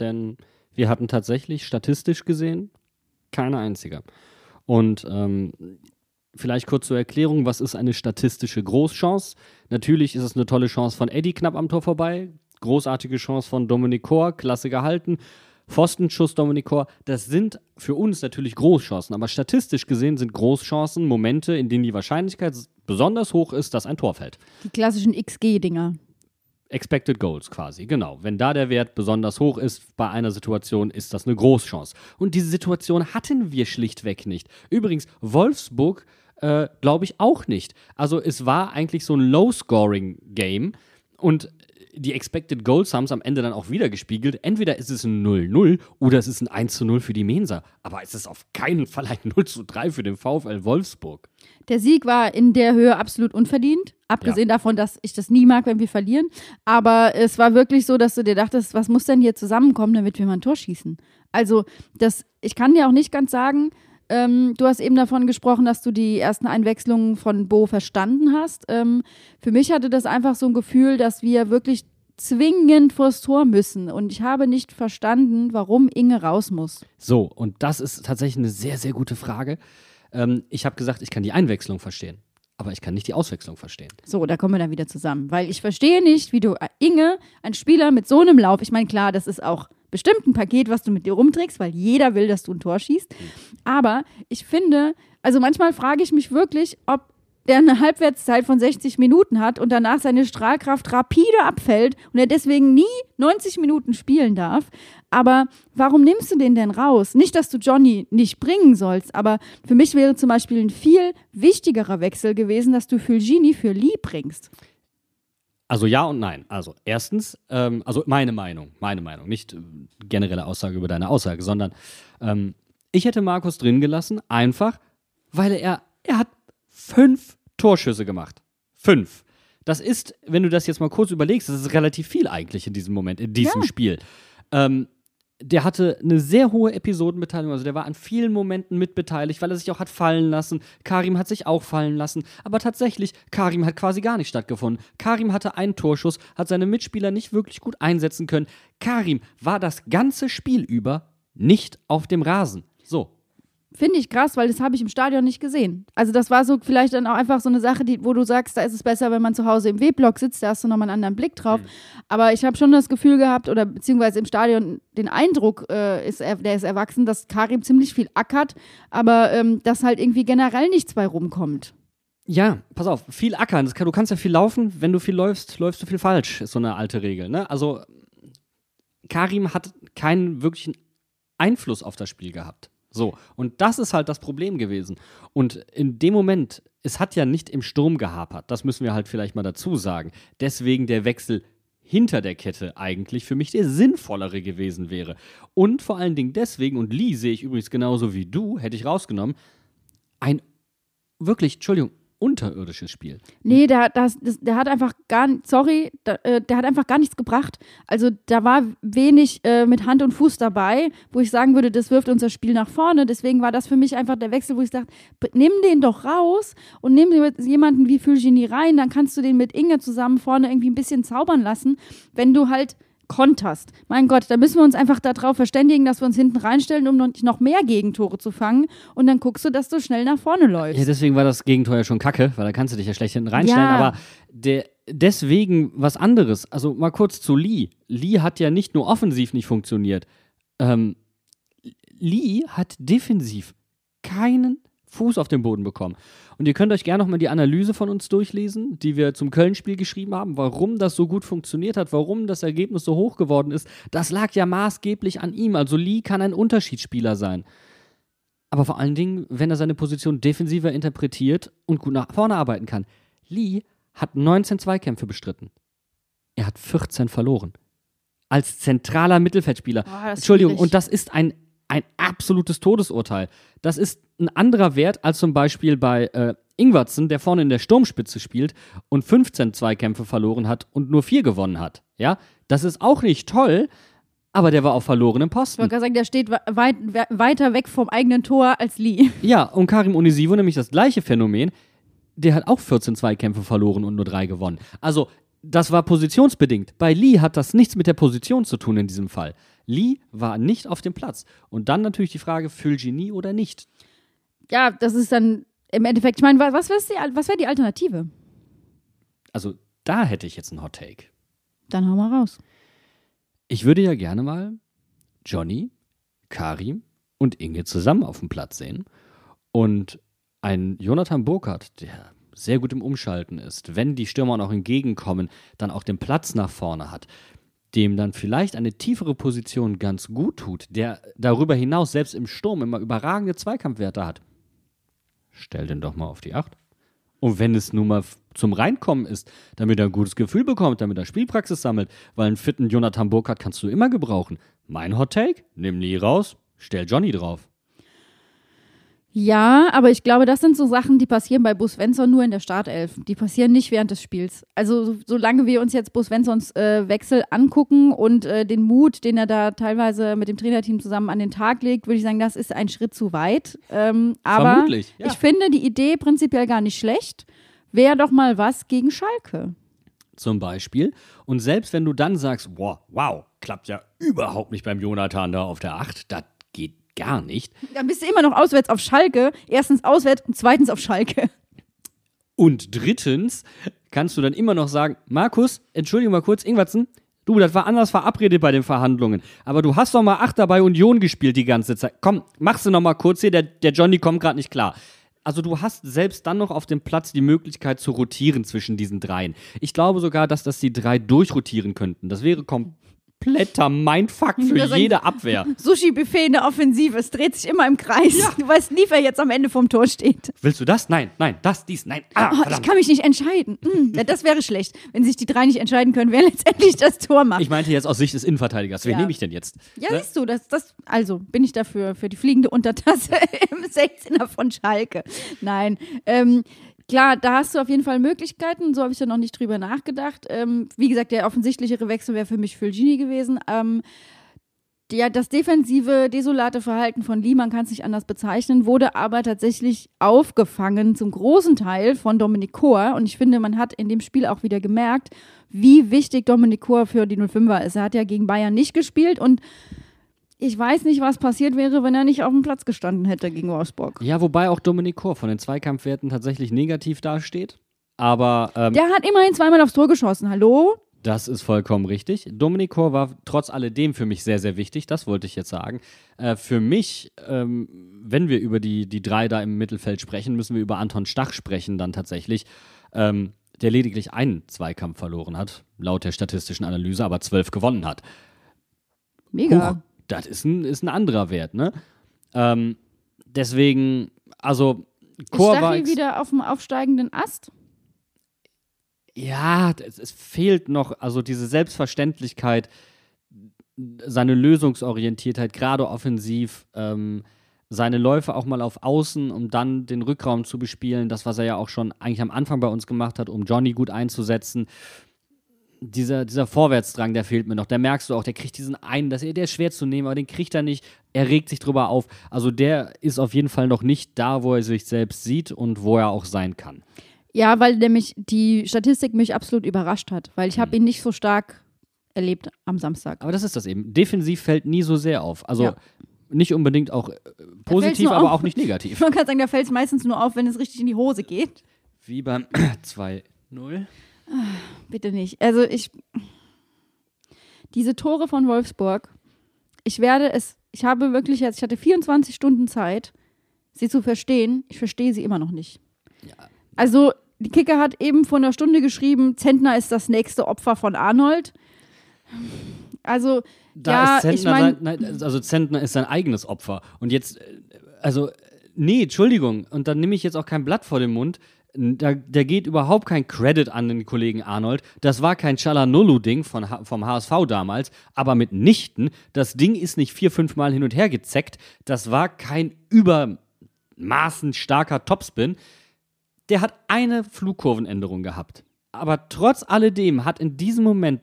Denn wir hatten tatsächlich statistisch gesehen keine einzige. Und ähm, vielleicht kurz zur Erklärung, was ist eine statistische Großchance? Natürlich ist es eine tolle Chance von Eddie knapp am Tor vorbei. Großartige Chance von Dominik Kor, klasse gehalten. Pfostenschuss Dominik Kor, das sind für uns natürlich Großchancen, aber statistisch gesehen sind Großchancen Momente, in denen die Wahrscheinlichkeit besonders hoch ist, dass ein Tor fällt. Die klassischen XG-Dinger. Expected Goals quasi, genau. Wenn da der Wert besonders hoch ist bei einer Situation, ist das eine Großchance. Und diese Situation hatten wir schlichtweg nicht. Übrigens, Wolfsburg äh, glaube ich auch nicht. Also es war eigentlich so ein Low-Scoring-Game und die Expected Goals haben es am Ende dann auch wieder gespiegelt. Entweder ist es ein 0-0 oder es ist ein 1-0 für die Mensa. Aber es ist auf keinen Fall ein 0-3 für den VfL Wolfsburg. Der Sieg war in der Höhe absolut unverdient. Abgesehen davon, dass ich das nie mag, wenn wir verlieren. Aber es war wirklich so, dass du dir dachtest, was muss denn hier zusammenkommen, damit wir mal ein Tor schießen? Also, das, ich kann dir auch nicht ganz sagen, ähm, du hast eben davon gesprochen, dass du die ersten Einwechslungen von Bo verstanden hast. Ähm, für mich hatte das einfach so ein Gefühl, dass wir wirklich zwingend vors Tor müssen. Und ich habe nicht verstanden, warum Inge raus muss. So, und das ist tatsächlich eine sehr, sehr gute Frage. Ähm, ich habe gesagt, ich kann die Einwechslung verstehen, aber ich kann nicht die Auswechslung verstehen. So, da kommen wir dann wieder zusammen. Weil ich verstehe nicht, wie du äh, Inge, ein Spieler mit so einem Lauf, ich meine, klar, das ist auch bestimmt ein Paket, was du mit dir rumträgst, weil jeder will, dass du ein Tor schießt. Aber ich finde, also manchmal frage ich mich wirklich, ob der eine Halbwertszeit von 60 Minuten hat und danach seine Strahlkraft rapide abfällt und er deswegen nie 90 Minuten spielen darf. Aber warum nimmst du den denn raus? Nicht, dass du Johnny nicht bringen sollst, aber für mich wäre zum Beispiel ein viel wichtigerer Wechsel gewesen, dass du Fulgini für Lee bringst. Also ja und nein. Also erstens, ähm, also meine Meinung, meine Meinung, nicht äh, generelle Aussage über deine Aussage, sondern ähm, ich hätte Markus drin gelassen, einfach, weil er, er hat fünf Torschüsse gemacht. Fünf. Das ist, wenn du das jetzt mal kurz überlegst, das ist relativ viel eigentlich in diesem Moment, in diesem Ja. Spiel. Ähm, der hatte eine sehr hohe Episodenbeteiligung. Also der war an vielen Momenten mitbeteiligt, weil er sich auch hat fallen lassen. Karim hat sich auch fallen lassen. Aber tatsächlich, Karim hat quasi gar nicht stattgefunden. Karim hatte einen Torschuss, hat seine Mitspieler nicht wirklich gut einsetzen können. Karim war das ganze Spiel über nicht auf dem Rasen. So. Finde ich krass, weil das habe ich im Stadion nicht gesehen. Also das war so vielleicht dann auch einfach so eine Sache, die, wo du sagst, da ist es besser, wenn man zu Hause im W-Block sitzt, da hast du nochmal einen anderen Blick drauf. Mhm. Aber ich habe schon das Gefühl gehabt, oder beziehungsweise im Stadion den Eindruck, äh, ist er, der ist erwachsen, dass Karim ziemlich viel ackert, aber ähm, dass halt irgendwie generell nichts bei rumkommt. Ja, pass auf, viel ackern. Kann, du kannst ja viel laufen, wenn du viel läufst, läufst du viel falsch, ist so eine alte Regel. Ne? Also Karim hat keinen wirklichen Einfluss auf das Spiel gehabt. So, und das ist halt das Problem gewesen. Und in dem Moment, es hat ja nicht im Sturm gehapert, das müssen wir halt vielleicht mal dazu sagen. Deswegen der Wechsel hinter der Kette eigentlich für mich der sinnvollere gewesen wäre. Und vor allen Dingen deswegen, und Lee sehe ich übrigens genauso wie du, hätte ich rausgenommen, ein wirklich, Entschuldigung, unterirdisches Spiel. Nee, der, das, das, der hat einfach gar sorry, der, äh, der, hat einfach gar nichts gebracht. Also da war wenig äh, mit Hand und Fuß dabei, wo ich sagen würde, das wirft unser Spiel nach vorne. Deswegen war das für mich einfach der Wechsel, wo ich dachte, nimm den doch raus und nimm jemanden wie Fulgini rein, dann kannst du den mit Inge zusammen vorne irgendwie ein bisschen zaubern lassen. Wenn du halt konterst. Mein Gott, da müssen wir uns einfach darauf verständigen, dass wir uns hinten reinstellen, um noch mehr Gegentore zu fangen. Und dann guckst du, dass du schnell nach vorne läufst. Ja, deswegen war das Gegentor ja schon kacke, weil da kannst du dich ja schlecht hinten reinstellen. Ja. Aber der, deswegen was anderes. Also mal kurz zu Lee. Lee hat ja nicht nur offensiv nicht funktioniert. Ähm, Lee hat defensiv keinen Fuß auf den Boden bekommen. Und ihr könnt euch gerne nochmal die Analyse von uns durchlesen, die wir zum Köln-Spiel geschrieben haben, warum das so gut funktioniert hat, warum das Ergebnis so hoch geworden ist. Das lag ja maßgeblich an ihm. Also Lee kann ein Unterschiedsspieler sein. Aber vor allen Dingen, wenn er seine Position defensiver interpretiert und gut nach vorne arbeiten kann. Lee hat 19 Zweikämpfe bestritten. Er hat 14 verloren. Als zentraler Mittelfeldspieler. Oh, Entschuldigung, schwierig. und das ist ein ein absolutes Todesurteil. Das ist ein anderer Wert als zum Beispiel bei äh, Ingwertsen, der vorne in der Sturmspitze spielt und 15 Zweikämpfe verloren hat und nur vier gewonnen hat. Ja, das ist auch nicht toll, aber der war auf verlorenem Posten. Ich wollte gerade sagen, der steht weit, weiter weg vom eigenen Tor als Lee. Ja, und Karim Onisivo nämlich das gleiche Phänomen. Der hat auch 14 Zweikämpfe verloren und nur drei gewonnen. Also, das war positionsbedingt. Bei Lee hat das nichts mit der Position zu tun in diesem Fall. Lee war nicht auf dem Platz. Und dann natürlich die Frage, Genie oder nicht? Ja, das ist dann im Endeffekt, ich meine, was wäre die, wär die Alternative? Also, da hätte ich jetzt einen Hot Take. Dann hau mal raus. Ich würde ja gerne mal Johnny, Karim und Inge zusammen auf dem Platz sehen. Und ein Jonathan Burkhardt, der sehr gut im Umschalten ist, wenn die Stürmer noch entgegenkommen, dann auch den Platz nach vorne hat, dem dann vielleicht eine tiefere Position ganz gut tut, der darüber hinaus selbst im Sturm immer überragende Zweikampfwerte hat, stell den doch mal auf die Acht. Und wenn es nun mal zum Reinkommen ist, damit er ein gutes Gefühl bekommt, damit er Spielpraxis sammelt, weil einen fitten Jonathan Burkhardt kannst du immer gebrauchen. Mein Hot Take? Nimm nie raus, stell Johnny drauf. Ja, aber ich glaube, das sind so Sachen, die passieren bei Bus Svensson nur in der Startelf. Die passieren nicht während des Spiels. Also solange wir uns jetzt Bus Svenssons äh, Wechsel angucken und äh, den Mut, den er da teilweise mit dem Trainerteam zusammen an den Tag legt, würde ich sagen, das ist ein Schritt zu weit. Ähm, aber Vermutlich, ja. ich finde die Idee prinzipiell gar nicht schlecht. Wäre doch mal was gegen Schalke. Zum Beispiel. Und selbst wenn du dann sagst, wow, wow, klappt ja überhaupt nicht beim Jonathan da auf der Acht, das geht gar nicht. Dann bist du immer noch auswärts auf Schalke. Erstens auswärts und zweitens auf Schalke. Und drittens kannst du dann immer noch sagen, Markus, entschuldige mal kurz, Ingwertsen, du, das war anders verabredet bei den Verhandlungen. Aber du hast doch mal Achter bei Union gespielt die ganze Zeit. Komm, machst du noch mal kurz hier, der, der Johnny kommt gerade nicht klar. Also du hast selbst dann noch auf dem Platz die Möglichkeit zu rotieren zwischen diesen dreien. Ich glaube sogar, dass das die drei durchrotieren könnten. Das wäre kom kompletter Mindfuck für jede Abwehr. Sushi-Buffet in der Offensive, es dreht sich immer im Kreis. Ja. Du weißt nie, wer jetzt am Ende vom Tor steht. Willst du das? Nein, nein, das, dies, nein. Ah, oh, ich kann mich nicht entscheiden. Hm, das wäre schlecht, wenn sich die drei nicht entscheiden können, wer letztendlich das Tor macht. Ich meinte jetzt aus Sicht des Innenverteidigers. Wen ja. nehme ich denn jetzt? Ja, ne? siehst du, das, das, also bin ich dafür, für die fliegende Untertasse im 16er von Schalke. Nein, ähm, Klar, da hast du auf jeden Fall Möglichkeiten. So habe ich da noch nicht drüber nachgedacht. Ähm, wie gesagt, der offensichtlichere Wechsel wäre für mich Fulgini gewesen. Ähm, ja, das defensive, desolate Verhalten von Lee, man kann es nicht anders bezeichnen, wurde aber tatsächlich aufgefangen zum großen Teil von Dominik Kor. Und ich finde, man hat in dem Spiel auch wieder gemerkt, wie wichtig Dominik Kor für die 05er ist. Er hat ja gegen Bayern nicht gespielt und ich weiß nicht, was passiert wäre, wenn er nicht auf dem Platz gestanden hätte gegen Wolfsburg. Ja, wobei auch Dominik Kor von den Zweikampfwerten tatsächlich negativ dasteht. Aber ähm, Der hat immerhin zweimal aufs Tor geschossen. Hallo? Das ist vollkommen richtig. Dominik Kor war trotz alledem für mich sehr, sehr wichtig. Das wollte ich jetzt sagen. Äh, für mich, ähm, wenn wir über die, die drei da im Mittelfeld sprechen, müssen wir über Anton Stach sprechen, dann tatsächlich. Ähm, der lediglich einen Zweikampf verloren hat, laut der statistischen Analyse, aber zwölf gewonnen hat. Mega. Huch, das ist ein, ist ein anderer Wert, ne? Ähm, deswegen, also ist war. Wieder auf dem aufsteigenden Ast? Ja, es, es fehlt noch, also diese Selbstverständlichkeit, seine Lösungsorientiertheit, gerade offensiv, ähm, seine Läufe auch mal auf Außen, um dann den Rückraum zu bespielen, das, was er ja auch schon eigentlich am Anfang bei uns gemacht hat, um Johnny gut einzusetzen. Dieser, dieser Vorwärtsdrang, der fehlt mir noch. Da merkst du auch, der kriegt diesen einen, das, der ist schwer zu nehmen, aber den kriegt er nicht. Er regt sich drüber auf. Also der ist auf jeden Fall noch nicht da, wo er sich selbst sieht und wo er auch sein kann. Ja, weil nämlich die Statistik mich absolut überrascht hat, weil ich habe ihn nicht so stark erlebt am Samstag. Aber das ist das eben. Defensiv fällt nie so sehr auf. Also Ja. nicht unbedingt auch äh, positiv, aber auf. auch nicht negativ. Man kann sagen, da fällt es meistens nur auf, wenn es richtig in die Hose geht. Wie beim 2-0. Bitte nicht. Also ich. Diese Tore von Wolfsburg, ich werde es, ich habe wirklich jetzt, ich hatte 24 Stunden Zeit, sie zu verstehen. Ich verstehe sie immer noch nicht. Also, die Kicker hat eben vor einer Stunde geschrieben, Zentner ist das nächste Opfer von Arnold. Also, Da ja, ist Zentner, ich meine, sein, also Zentner ist sein eigenes Opfer. Und jetzt, äh, also, nee, Entschuldigung. Und dann nehme ich jetzt auch kein Blatt vor den Mund. Da, da geht überhaupt kein Credit an den Kollegen Arnold. Das war kein Chalanolu-Ding vom HSV damals, aber mitnichten. Das Ding ist nicht vier, fünf Mal hin und her gezeckt. Das war kein übermaßen starker Topspin. Der hat eine Flugkurvenänderung gehabt. Aber trotz alledem hat in diesem Moment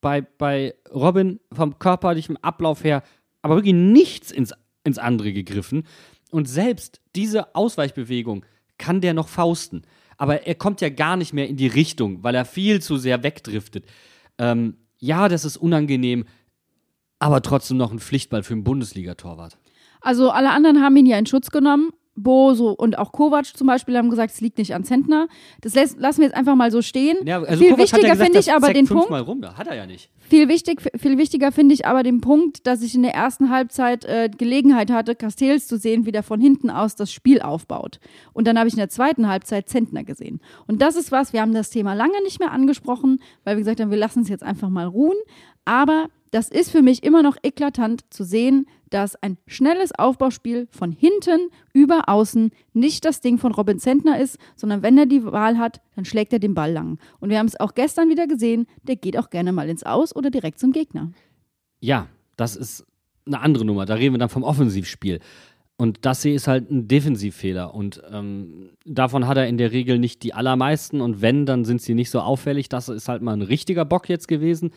bei, bei Robin vom körperlichen Ablauf her aber wirklich nichts ins, ins andere gegriffen. Und selbst diese Ausweichbewegung kann der noch fausten. Aber er kommt ja gar nicht mehr in die Richtung, weil er viel zu sehr wegdriftet. Ähm, ja, das ist unangenehm, aber trotzdem noch ein Pflichtball für einen Bundesliga-Torwart. Also alle anderen haben ihn ja in Schutz genommen. Boso und auch Kovac zum Beispiel haben gesagt, es liegt nicht an Zentner. Das lassen wir jetzt einfach mal so stehen. Ja, also viel Kovac ja wichtiger gesagt, finde ich aber den Punkt, rum. Hat er ja nicht. viel, wichtig, viel wichtiger finde ich aber den Punkt, dass ich in der ersten Halbzeit äh, Gelegenheit hatte, Castells zu sehen, wie der von hinten aus das Spiel aufbaut. Und dann habe ich in der zweiten Halbzeit Zentner gesehen. Und das ist was, wir haben das Thema lange nicht mehr angesprochen, weil wir gesagt haben, wir lassen es jetzt einfach mal ruhen. Aber das ist für mich immer noch eklatant zu sehen, dass ein schnelles Aufbauspiel von hinten über außen nicht das Ding von Robin Zentner ist, sondern wenn er die Wahl hat, dann schlägt er den Ball lang. Und wir haben es auch gestern wieder gesehen, der geht auch gerne mal ins Aus oder direkt zum Gegner. Ja, das ist eine andere Nummer. Da reden wir dann vom Offensivspiel. Und das hier ist halt ein Defensivfehler. Und ähm, davon hat er in der Regel nicht die allermeisten. Und wenn, dann sind sie nicht so auffällig. Das ist halt mal ein richtiger Bock jetzt gewesen.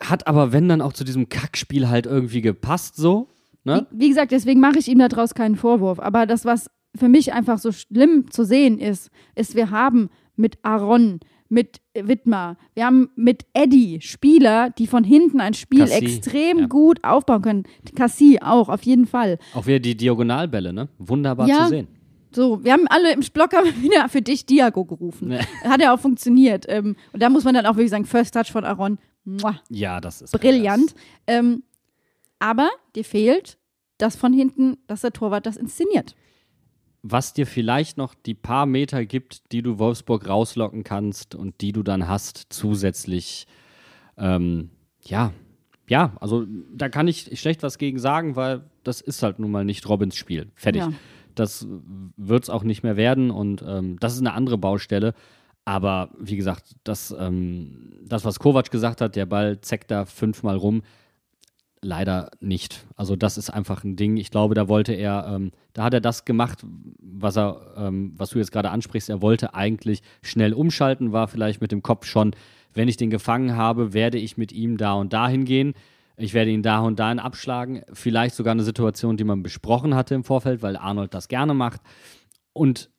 Hat aber, wenn, dann auch zu diesem Kackspiel halt irgendwie gepasst, so. Ne? Wie, wie gesagt, deswegen mache ich ihm daraus keinen Vorwurf. Aber das, was für mich einfach so schlimm zu sehen ist, ist, wir haben mit Aaron, mit Wittmer, wir haben mit Eddie Spieler, die von hinten ein Spiel Cassie, extrem ja. gut aufbauen können. Cassie auch, auf jeden Fall. Auch wieder die Diagonalbälle, ne? Wunderbar Ja. zu sehen. So, wir haben alle im Block haben wieder für dich Diago gerufen. Nee. Hat ja auch funktioniert. Ähm, und da muss man dann auch wirklich sagen, First Touch von Aaron, muah, Ja, das ist brillant. Ähm, aber dir fehlt das von hinten, dass der Torwart das inszeniert. was dir vielleicht noch die paar Meter gibt, die du Wolfsburg rauslocken kannst und die du dann hast zusätzlich. Ähm, ja, ja, also da kann ich schlecht was gegen sagen, weil das ist halt nun mal nicht Robins Spiel. Fertig. Ja. Das wird es auch nicht mehr werden und ähm, das ist eine andere Baustelle. Aber wie gesagt, das, ähm, das, was Kovac gesagt hat, der Ball zeckt da fünfmal rum, leider nicht. Also das ist einfach ein Ding. Ich glaube, da wollte er, ähm, da hat er das gemacht, was er, ähm, was du jetzt gerade ansprichst. Er wollte eigentlich schnell umschalten, war vielleicht mit dem Kopf schon, wenn ich den gefangen habe, werde ich mit ihm da und dahin gehen. Ich werde ihn da und dahin abschlagen. Vielleicht sogar eine Situation, die man besprochen hatte im Vorfeld, weil Arnold das gerne macht. Und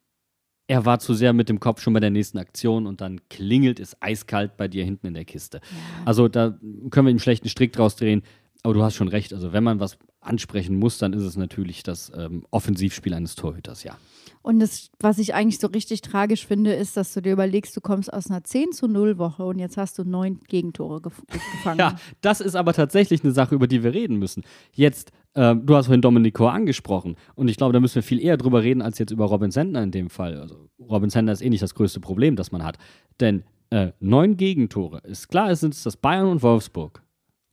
er war zu sehr mit dem Kopf schon bei der nächsten Aktion und dann klingelt es eiskalt bei dir hinten in der Kiste. Also da können wir einen schlechten Strick draus drehen. Aber du hast schon recht. Also wenn man was ansprechen muss, dann ist es natürlich das ähm, Offensivspiel eines Torhüters, ja. Und das, was ich eigentlich so richtig tragisch finde, ist, dass du dir überlegst, du kommst aus einer 10 zu 0 Woche und jetzt hast du neun Gegentore gef gefangen. Ja, das ist aber tatsächlich eine Sache, über die wir reden müssen. Jetzt, ähm, du hast vorhin Dominic Kor angesprochen und ich glaube, da müssen wir viel eher drüber reden als jetzt über Robin Sender in dem Fall. Also Robin Sender ist eh nicht das größte Problem, das man hat. Denn äh, neun Gegentore, ist klar, es sind das Bayern und Wolfsburg.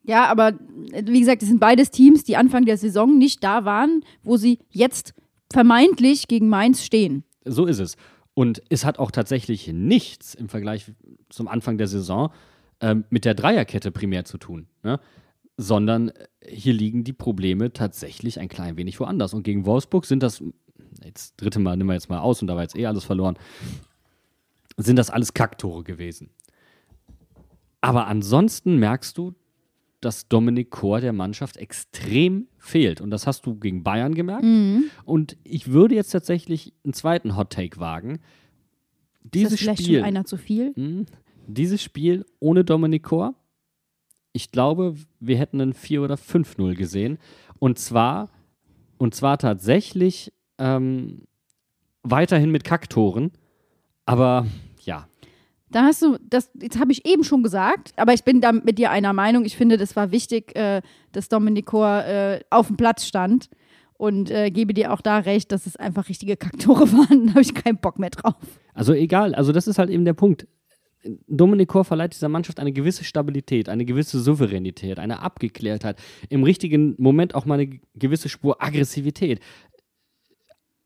Ja, aber äh, wie gesagt, es sind beides Teams, die Anfang der Saison nicht da waren, wo sie jetzt vermeintlich gegen Mainz stehen. So ist es. Und es hat auch tatsächlich nichts im Vergleich zum Anfang der Saison ähm, mit der Dreierkette primär zu tun, ne? Sondern äh, hier liegen die Probleme tatsächlich ein klein wenig woanders. Und gegen Wolfsburg sind das, jetzt dritte Mal, nehmen wir jetzt mal aus und da war jetzt eh alles verloren, sind das alles Kacktore gewesen. Aber ansonsten merkst du, dass Dominik Kor der Mannschaft extrem fehlt. Und das hast du gegen Bayern gemerkt. Und ich würde jetzt tatsächlich einen zweiten Hot Take wagen. Ist Dieses das vielleicht Spiel, schon einer zu viel? mh, dieses Spiel ohne Dominik Kor, ich glaube, wir hätten ein 4 oder 5-0 gesehen. Und zwar, und zwar tatsächlich ähm, weiterhin mit Kacktoren. Aber ja, Da hast du, das, das habe ich eben schon gesagt, aber ich bin da mit dir einer Meinung. Ich finde, das war wichtig, äh, dass Dominik Kor äh, auf dem Platz stand und äh, gebe dir auch da recht, dass es einfach richtige Kacktore waren. Da habe ich keinen Bock mehr drauf. Also egal, also das ist halt eben der Punkt. Dominik Kor verleiht dieser Mannschaft eine gewisse Stabilität, eine gewisse Souveränität, eine Abgeklärtheit, im richtigen Moment auch mal eine gewisse Spur Aggressivität.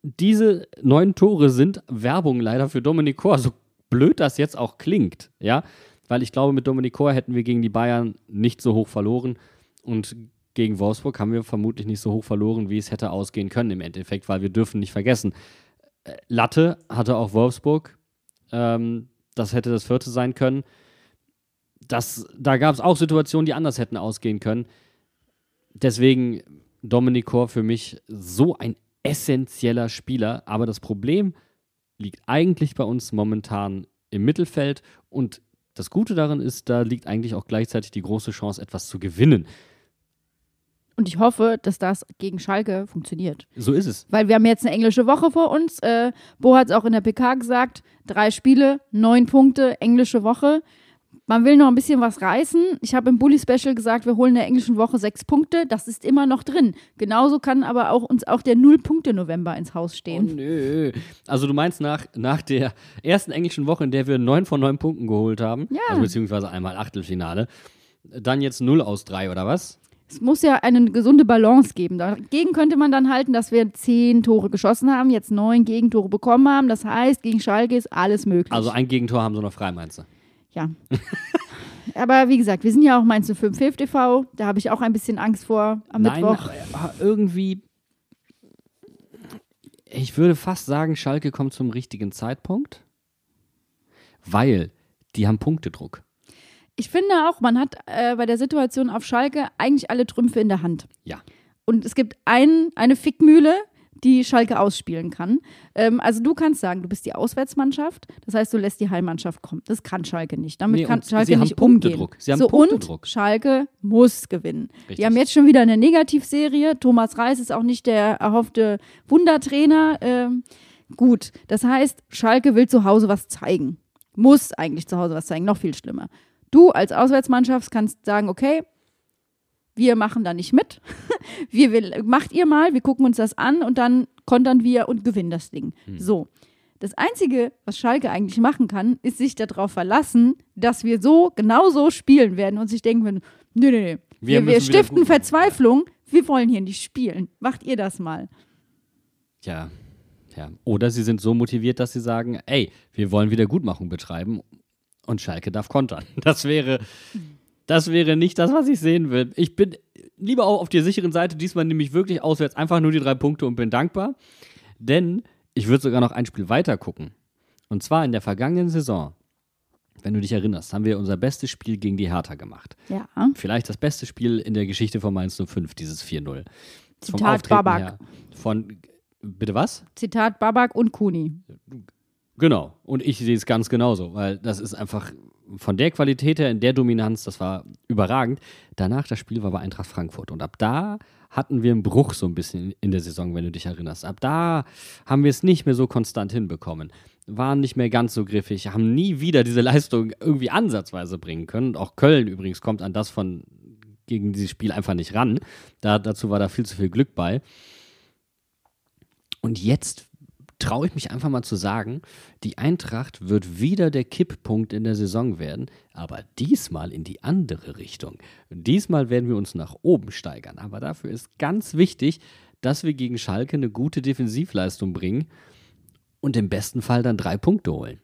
Diese neun Tore sind Werbung leider für Dominik Kor, so blöd das jetzt auch klingt, ja, weil ich glaube, mit Dominik Kor hätten wir gegen die Bayern nicht so hoch verloren und gegen Wolfsburg haben wir vermutlich nicht so hoch verloren, wie es hätte ausgehen können im Endeffekt, weil wir dürfen nicht vergessen, äh, Latte hatte auch Wolfsburg, ähm, das hätte das vierte sein können. Das, da gab es auch Situationen, die anders hätten ausgehen können. Deswegen Dominik Kor für mich so ein essentieller Spieler. Aber das Problem liegt eigentlich bei uns momentan im Mittelfeld. Und das Gute daran ist, da liegt eigentlich auch gleichzeitig die große Chance, etwas zu gewinnen. Und ich hoffe, dass das gegen Schalke funktioniert. So ist es. Weil wir haben jetzt eine englische Woche vor uns. Äh, Bo hat es auch in der PK gesagt. Drei Spiele, neun Punkte, englische Woche. Man will noch ein bisschen was reißen. Ich habe im Bully Special gesagt, wir holen in der englischen Woche sechs Punkte. Das ist immer noch drin. Genauso kann aber auch uns auch der Null-Punkte-November ins Haus Oh, stehen. nö. Also du meinst nach, nach der ersten englischen Woche, in der wir neun von neun Punkten geholt haben, Ja. also beziehungsweise einmal Achtelfinale, dann jetzt null aus drei oder was? Es muss ja eine gesunde Balance geben. Dagegen könnte man dann halten, dass wir zehn Tore geschossen haben, jetzt neun Gegentore bekommen haben. Das heißt, gegen Schalke ist alles möglich. Also ein Gegentor haben sie noch frei, meinst du? Ja. Aber wie gesagt, wir sind ja auch Mainz 05 Hilf TV. Da habe ich auch ein bisschen Angst vor am Nein, Mittwoch. aber irgendwie. Ich würde fast sagen, Schalke kommt zum richtigen Zeitpunkt, weil die haben Punktedruck. Ich finde auch, man hat äh, bei der Situation auf Schalke eigentlich alle Trümpfe in der Hand. Ja. Und es gibt ein, eine Fickmühle, die Schalke ausspielen kann. Ähm, also du kannst sagen, du bist die Auswärtsmannschaft. Das heißt, du lässt die Heimmannschaft kommen. Das kann Schalke nicht. Damit Nee, kann Schalke sie haben nicht umgehen. Sie haben so, Punktedruck. Und Schalke muss gewinnen. Richtig. Die haben jetzt schon wieder eine Negativserie. Thomas Reis ist auch nicht der erhoffte Wundertrainer. Ähm, gut, das heißt, Schalke will zu Hause was zeigen. Muss eigentlich zu Hause was zeigen. Noch viel schlimmer. Du als Auswärtsmannschaft kannst sagen, okay, wir machen da nicht mit. wir will, macht ihr mal, wir gucken uns das an und dann kontern wir und gewinnen das Ding. Hm. So. Das Einzige, was Schalke eigentlich machen kann, ist sich darauf verlassen, dass wir so, genau so spielen werden und sich denken nee, nee, nee, wir, wir, wieder stiften. Verzweiflung, wir wollen hier nicht spielen. Macht ihr das mal. Ja. ja. Oder sie sind so motiviert, dass sie sagen, ey, wir wollen Wiedergutmachung betreiben und Schalke darf kontern. Das wäre, das wäre nicht das, was ich sehen will. Ich bin lieber auch auf der sicheren Seite, diesmal nehme ich wirklich auswärts einfach nur die drei Punkte und bin dankbar. Denn ich würde sogar noch ein Spiel weiter gucken. Und zwar in der vergangenen Saison wenn du dich erinnerst, haben wir unser bestes Spiel gegen die Hertha gemacht. Ja. Vielleicht das beste Spiel in der Geschichte von Mainz 05, dieses 4-0. Vom Zitat Babak. her. Von, bitte was? Zitat Babak und Kuni. Genau. Und ich sehe es ganz genauso, weil das ist einfach von der Qualität her, in der Dominanz, das war überragend. Danach das Spiel war bei Eintracht Frankfurt. Und ab da hatten wir einen Bruch so ein bisschen in der Saison, wenn du dich erinnerst. Ab da haben wir es nicht mehr so konstant hinbekommen. Waren nicht mehr ganz so griffig, haben nie wieder diese Leistung irgendwie ansatzweise bringen können. Und auch Köln übrigens kommt an das von gegen dieses Spiel einfach nicht ran. Da, dazu war da viel zu viel Glück bei. Und jetzt traue ich mich einfach mal zu sagen, die Eintracht wird wieder der Kipppunkt in der Saison werden, aber diesmal in die andere Richtung. Diesmal werden wir uns nach oben steigern. Aber dafür ist ganz wichtig, dass wir gegen Schalke eine gute Defensivleistung bringen und im besten Fall dann drei Punkte holen.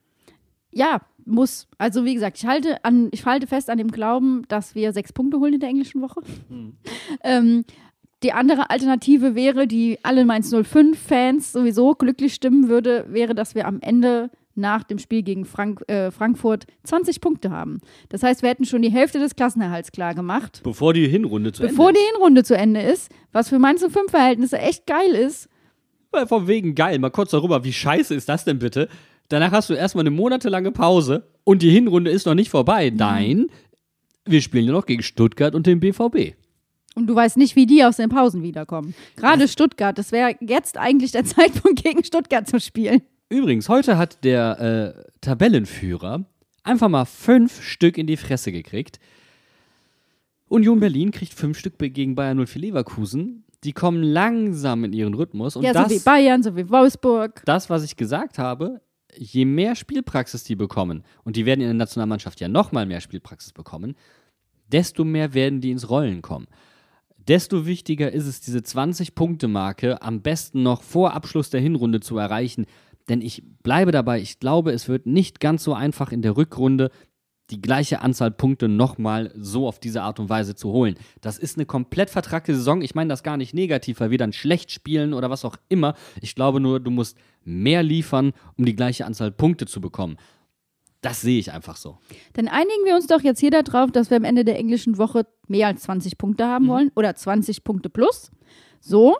Ja, muss. Also wie gesagt, ich halte, an, ich halte fest an dem Glauben, dass wir sechs Punkte holen in der englischen Woche. Ähm, die andere Alternative wäre, die alle Mainz 05-Fans sowieso glücklich stimmen würde, wäre, dass wir am Ende nach dem Spiel gegen Frank äh, Frankfurt 20 Punkte haben. Das heißt, wir hätten schon die Hälfte des Klassenerhalts klar gemacht, Bevor die Hinrunde zu bevor Ende die Hinrunde zu Ende ist, was für Mainz 05-Verhältnisse echt geil ist. Weil Von wegen geil, mal kurz darüber, wie scheiße ist das denn bitte? Danach hast du erstmal eine monatelange Pause und die Hinrunde ist noch nicht vorbei. Nein, wir spielen ja noch gegen Stuttgart und den BVB. Und du weißt nicht, wie die aus den Pausen wiederkommen. Gerade Stuttgart, das wäre jetzt eigentlich der Zeitpunkt, gegen Stuttgart zu spielen. Übrigens, heute hat der äh, Tabellenführer einfach mal fünf Stück in die Fresse gekriegt. Union Berlin kriegt fünf Stück gegen Bayern 04 Leverkusen. Die kommen langsam in ihren Rhythmus. Und ja, das, so wie Bayern, so wie Wolfsburg. das, was ich gesagt habe, je mehr Spielpraxis die bekommen, und die werden in der Nationalmannschaft ja nochmal mehr Spielpraxis bekommen, desto mehr werden die ins Rollen kommen. Desto wichtiger ist es, diese 20-Punkte-Marke am besten noch vor Abschluss der Hinrunde zu erreichen. Denn ich bleibe dabei, ich glaube, es wird nicht ganz so einfach in der Rückrunde die gleiche Anzahl Punkte nochmal so auf diese Art und Weise zu holen. Das ist eine komplett vertragte Saison. Ich meine das gar nicht negativ, weil wir dann schlecht spielen oder was auch immer. Ich glaube nur, du musst mehr liefern, um die gleiche Anzahl Punkte zu bekommen. Das sehe ich einfach so. Dann einigen wir uns doch jetzt hier darauf, dass wir am Ende der englischen Woche mehr als 20 Punkte haben Mhm. wollen oder 20 Punkte plus. So.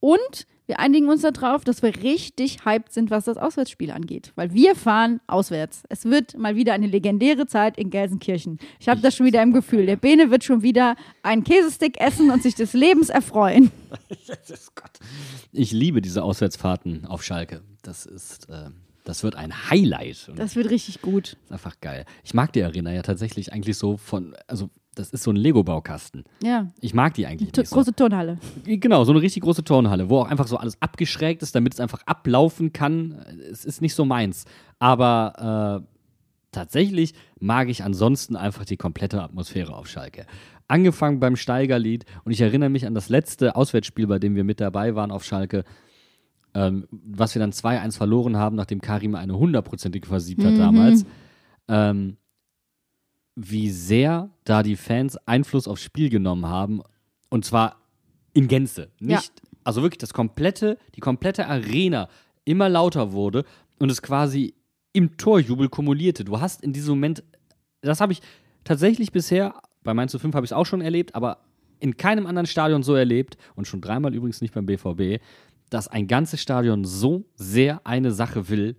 Und wir einigen uns darauf, dass wir richtig hyped sind, was das Auswärtsspiel angeht. Weil wir fahren auswärts. Es wird mal wieder eine legendäre Zeit in Gelsenkirchen. Ich habe das schon wieder im Gefühl. Der Bene wird schon wieder einen Käsestick essen und sich des Lebens erfreuen. Ich liebe diese Auswärtsfahrten auf Schalke. Das ist, äh, das wird ein Highlight. Und Das wird richtig gut. ist einfach geil. Ich mag die Arena ja tatsächlich eigentlich so von, also das ist so ein Lego-Baukasten. Ja. Ich mag die eigentlich T nicht so. große Turnhalle. Genau, so eine richtig große Turnhalle, wo auch einfach so alles abgeschrägt ist, damit es einfach ablaufen kann. Es ist nicht so meins. Aber äh, tatsächlich mag ich ansonsten einfach die komplette Atmosphäre auf Schalke. Angefangen beim Steigerlied und ich erinnere mich an das letzte Auswärtsspiel, bei dem wir mit dabei waren auf Schalke, ähm, was wir dann 2-1 verloren haben, nachdem Karim eine hundertprozentige versiebt hat damals. Ähm, wie sehr da die Fans Einfluss aufs Spiel genommen haben. Und zwar in Gänze. Nicht, also wirklich das komplette, die komplette Arena immer lauter wurde und es quasi im Torjubel kumulierte. Du hast in diesem Moment, das habe ich tatsächlich bisher, bei Mainz 5 habe ich es auch schon erlebt, aber in keinem anderen Stadion so erlebt und schon dreimal übrigens nicht beim BVB, dass ein ganzes Stadion so sehr eine Sache will,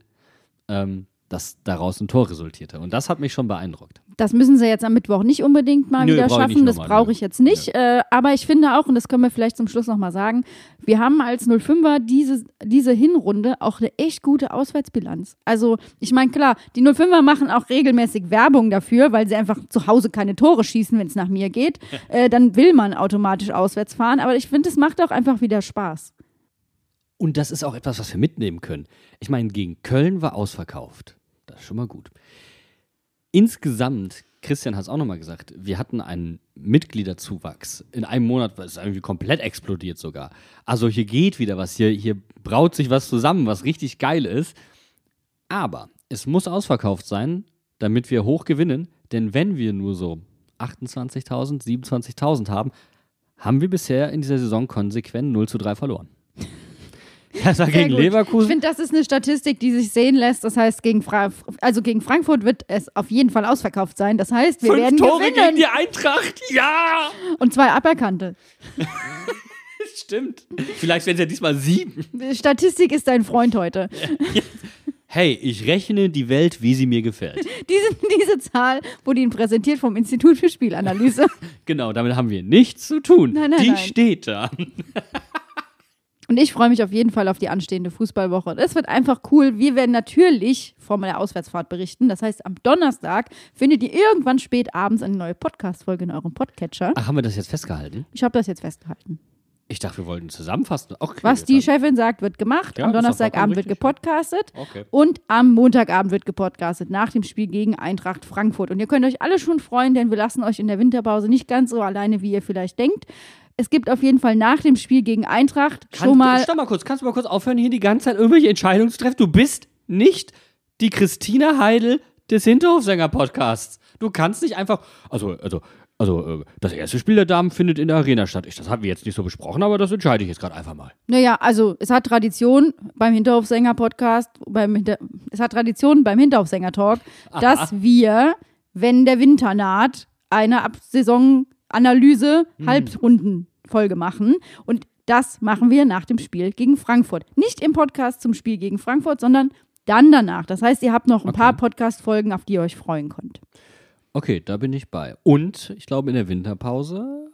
ähm, dass daraus ein Tor resultierte. Und das hat mich schon beeindruckt. Das müssen sie jetzt am Mittwoch nicht unbedingt mal Nö, wieder schaffen. Das brauche nö. ich jetzt nicht. Äh, aber ich finde auch, und das können wir vielleicht zum Schluss nochmal sagen, wir haben als 05er diese, diese Hinrunde auch eine echt gute Auswärtsbilanz. Also, ich meine, klar, die 05er machen auch regelmäßig Werbung dafür, weil sie einfach zu Hause keine Tore schießen, wenn es nach mir geht. äh, dann will man automatisch auswärts fahren. Aber ich finde, es macht auch einfach wieder Spaß. Und das ist auch etwas, was wir mitnehmen können. Ich meine, gegen Köln war ausverkauft. Das ist schon mal gut. Insgesamt, Christian hat es auch nochmal gesagt, wir hatten einen Mitgliederzuwachs. In einem Monat war es irgendwie komplett explodiert sogar. Also hier geht wieder was, hier, hier braut sich was zusammen, was richtig geil ist. Aber es muss ausverkauft sein, damit wir hoch gewinnen. Denn wenn wir nur so 28.000, 27.000 haben, haben wir bisher in dieser Saison konsequent 0 zu 3 verloren. Hertha Sehr gegen gut. Ich Leverkusen. finde, das ist eine Statistik, die sich sehen lässt. Das heißt, gegen, Fra also gegen Frankfurt wird es auf jeden Fall ausverkauft sein. Das heißt, wir werden gewinnen. gegen die Eintracht. Ja! Und zwei aberkannte. Stimmt. Vielleicht werden es ja diesmal sieben. Statistik ist dein Freund heute. Hey, ich rechne die Welt, wie sie mir gefällt. Diese, diese Zahl wurde Ihnen präsentiert vom Institut für Spielanalyse. Genau, damit haben wir nichts zu tun. Nein, nein, die nein. steht da. Und ich freue mich auf jeden Fall auf die anstehende Fußballwoche. Es wird einfach cool. Wir werden natürlich von der Auswärtsfahrt berichten. Das heißt, am Donnerstag findet ihr irgendwann spät abends eine neue Podcast-Folge in eurem Podcatcher. Ach, haben wir das jetzt festgehalten? Ich habe das jetzt festgehalten. Ich dachte, wir wollten zusammenfassen. Okay, Was die dann- Chefin sagt, wird gemacht. Ja, am Donnerstagabend wird gepodcastet. Okay. Und am Montagabend wird gepodcastet nach dem Spiel gegen Eintracht Frankfurt. Und ihr könnt euch alle schon freuen, denn wir lassen euch in der Winterpause nicht ganz so alleine, wie ihr vielleicht denkt. Es gibt auf jeden Fall nach dem Spiel gegen Eintracht Kann, schon mal. Stopp mal kurz, kannst du mal kurz aufhören, hier die ganze Zeit irgendwelche Entscheidungen zu treffen? Du bist nicht die Christina Heidel des Hinterhofsänger-Podcasts. Du kannst nicht einfach. Also, also, also, äh, das erste Spiel der Damen findet in der Arena statt. Ich, das haben wir jetzt nicht so besprochen, aber das entscheide ich jetzt gerade einfach mal. Naja, also es hat Tradition beim Hinterhofsänger-Podcast, beim Hinter es hat Tradition beim Hinterhofsänger-Talk, dass wir, wenn der Winter naht, eine Absaisonanalyse Halbrundenfolge machen. Und das machen wir nach dem Spiel gegen Frankfurt. Nicht im Podcast zum Spiel gegen Frankfurt, sondern dann danach. Das heißt, ihr habt noch ein paar Podcast-Folgen, auf die ihr euch freuen könnt. Okay, da bin ich bei. Und ich glaube, in der Winterpause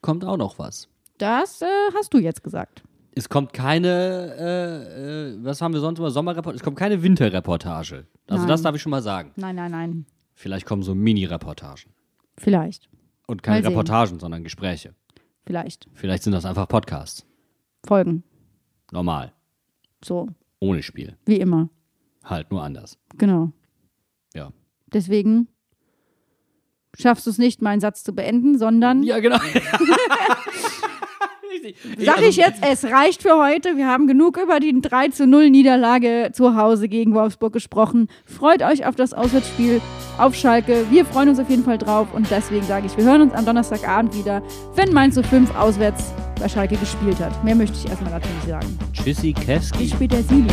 kommt auch noch was. Das äh, hast du jetzt gesagt. Es kommt keine, äh, äh, was haben wir sonst immer, Sommerreportage, es kommt keine Winterreportage. Also Nein. das darf ich schon mal sagen. Nein, nein, nein. Vielleicht kommen so Mini-Reportagen. Vielleicht. Und keine Mal sehen. Reportagen, sondern Gespräche. Vielleicht. Vielleicht sind das einfach Podcasts. Folgen. Normal. So, Ohne Spiel. wie immer. Halt nur anders. Genau. Ja. Deswegen schaffst du es nicht, meinen Satz zu beenden, sondern Ja, genau. sag also ich jetzt, es reicht für heute. Wir haben genug über die 3 zu 0 Niederlage zu Hause gegen Wolfsburg gesprochen. Freut euch auf das Auswärtsspiel auf Schalke. Wir freuen uns auf jeden Fall drauf und deswegen sage ich, wir hören uns am Donnerstagabend wieder, wenn Mainz 05 auswärts bei Schalke gespielt hat. Mehr möchte ich erstmal dazu nicht sagen. Tschüssi, Keski. Bis später, Silio.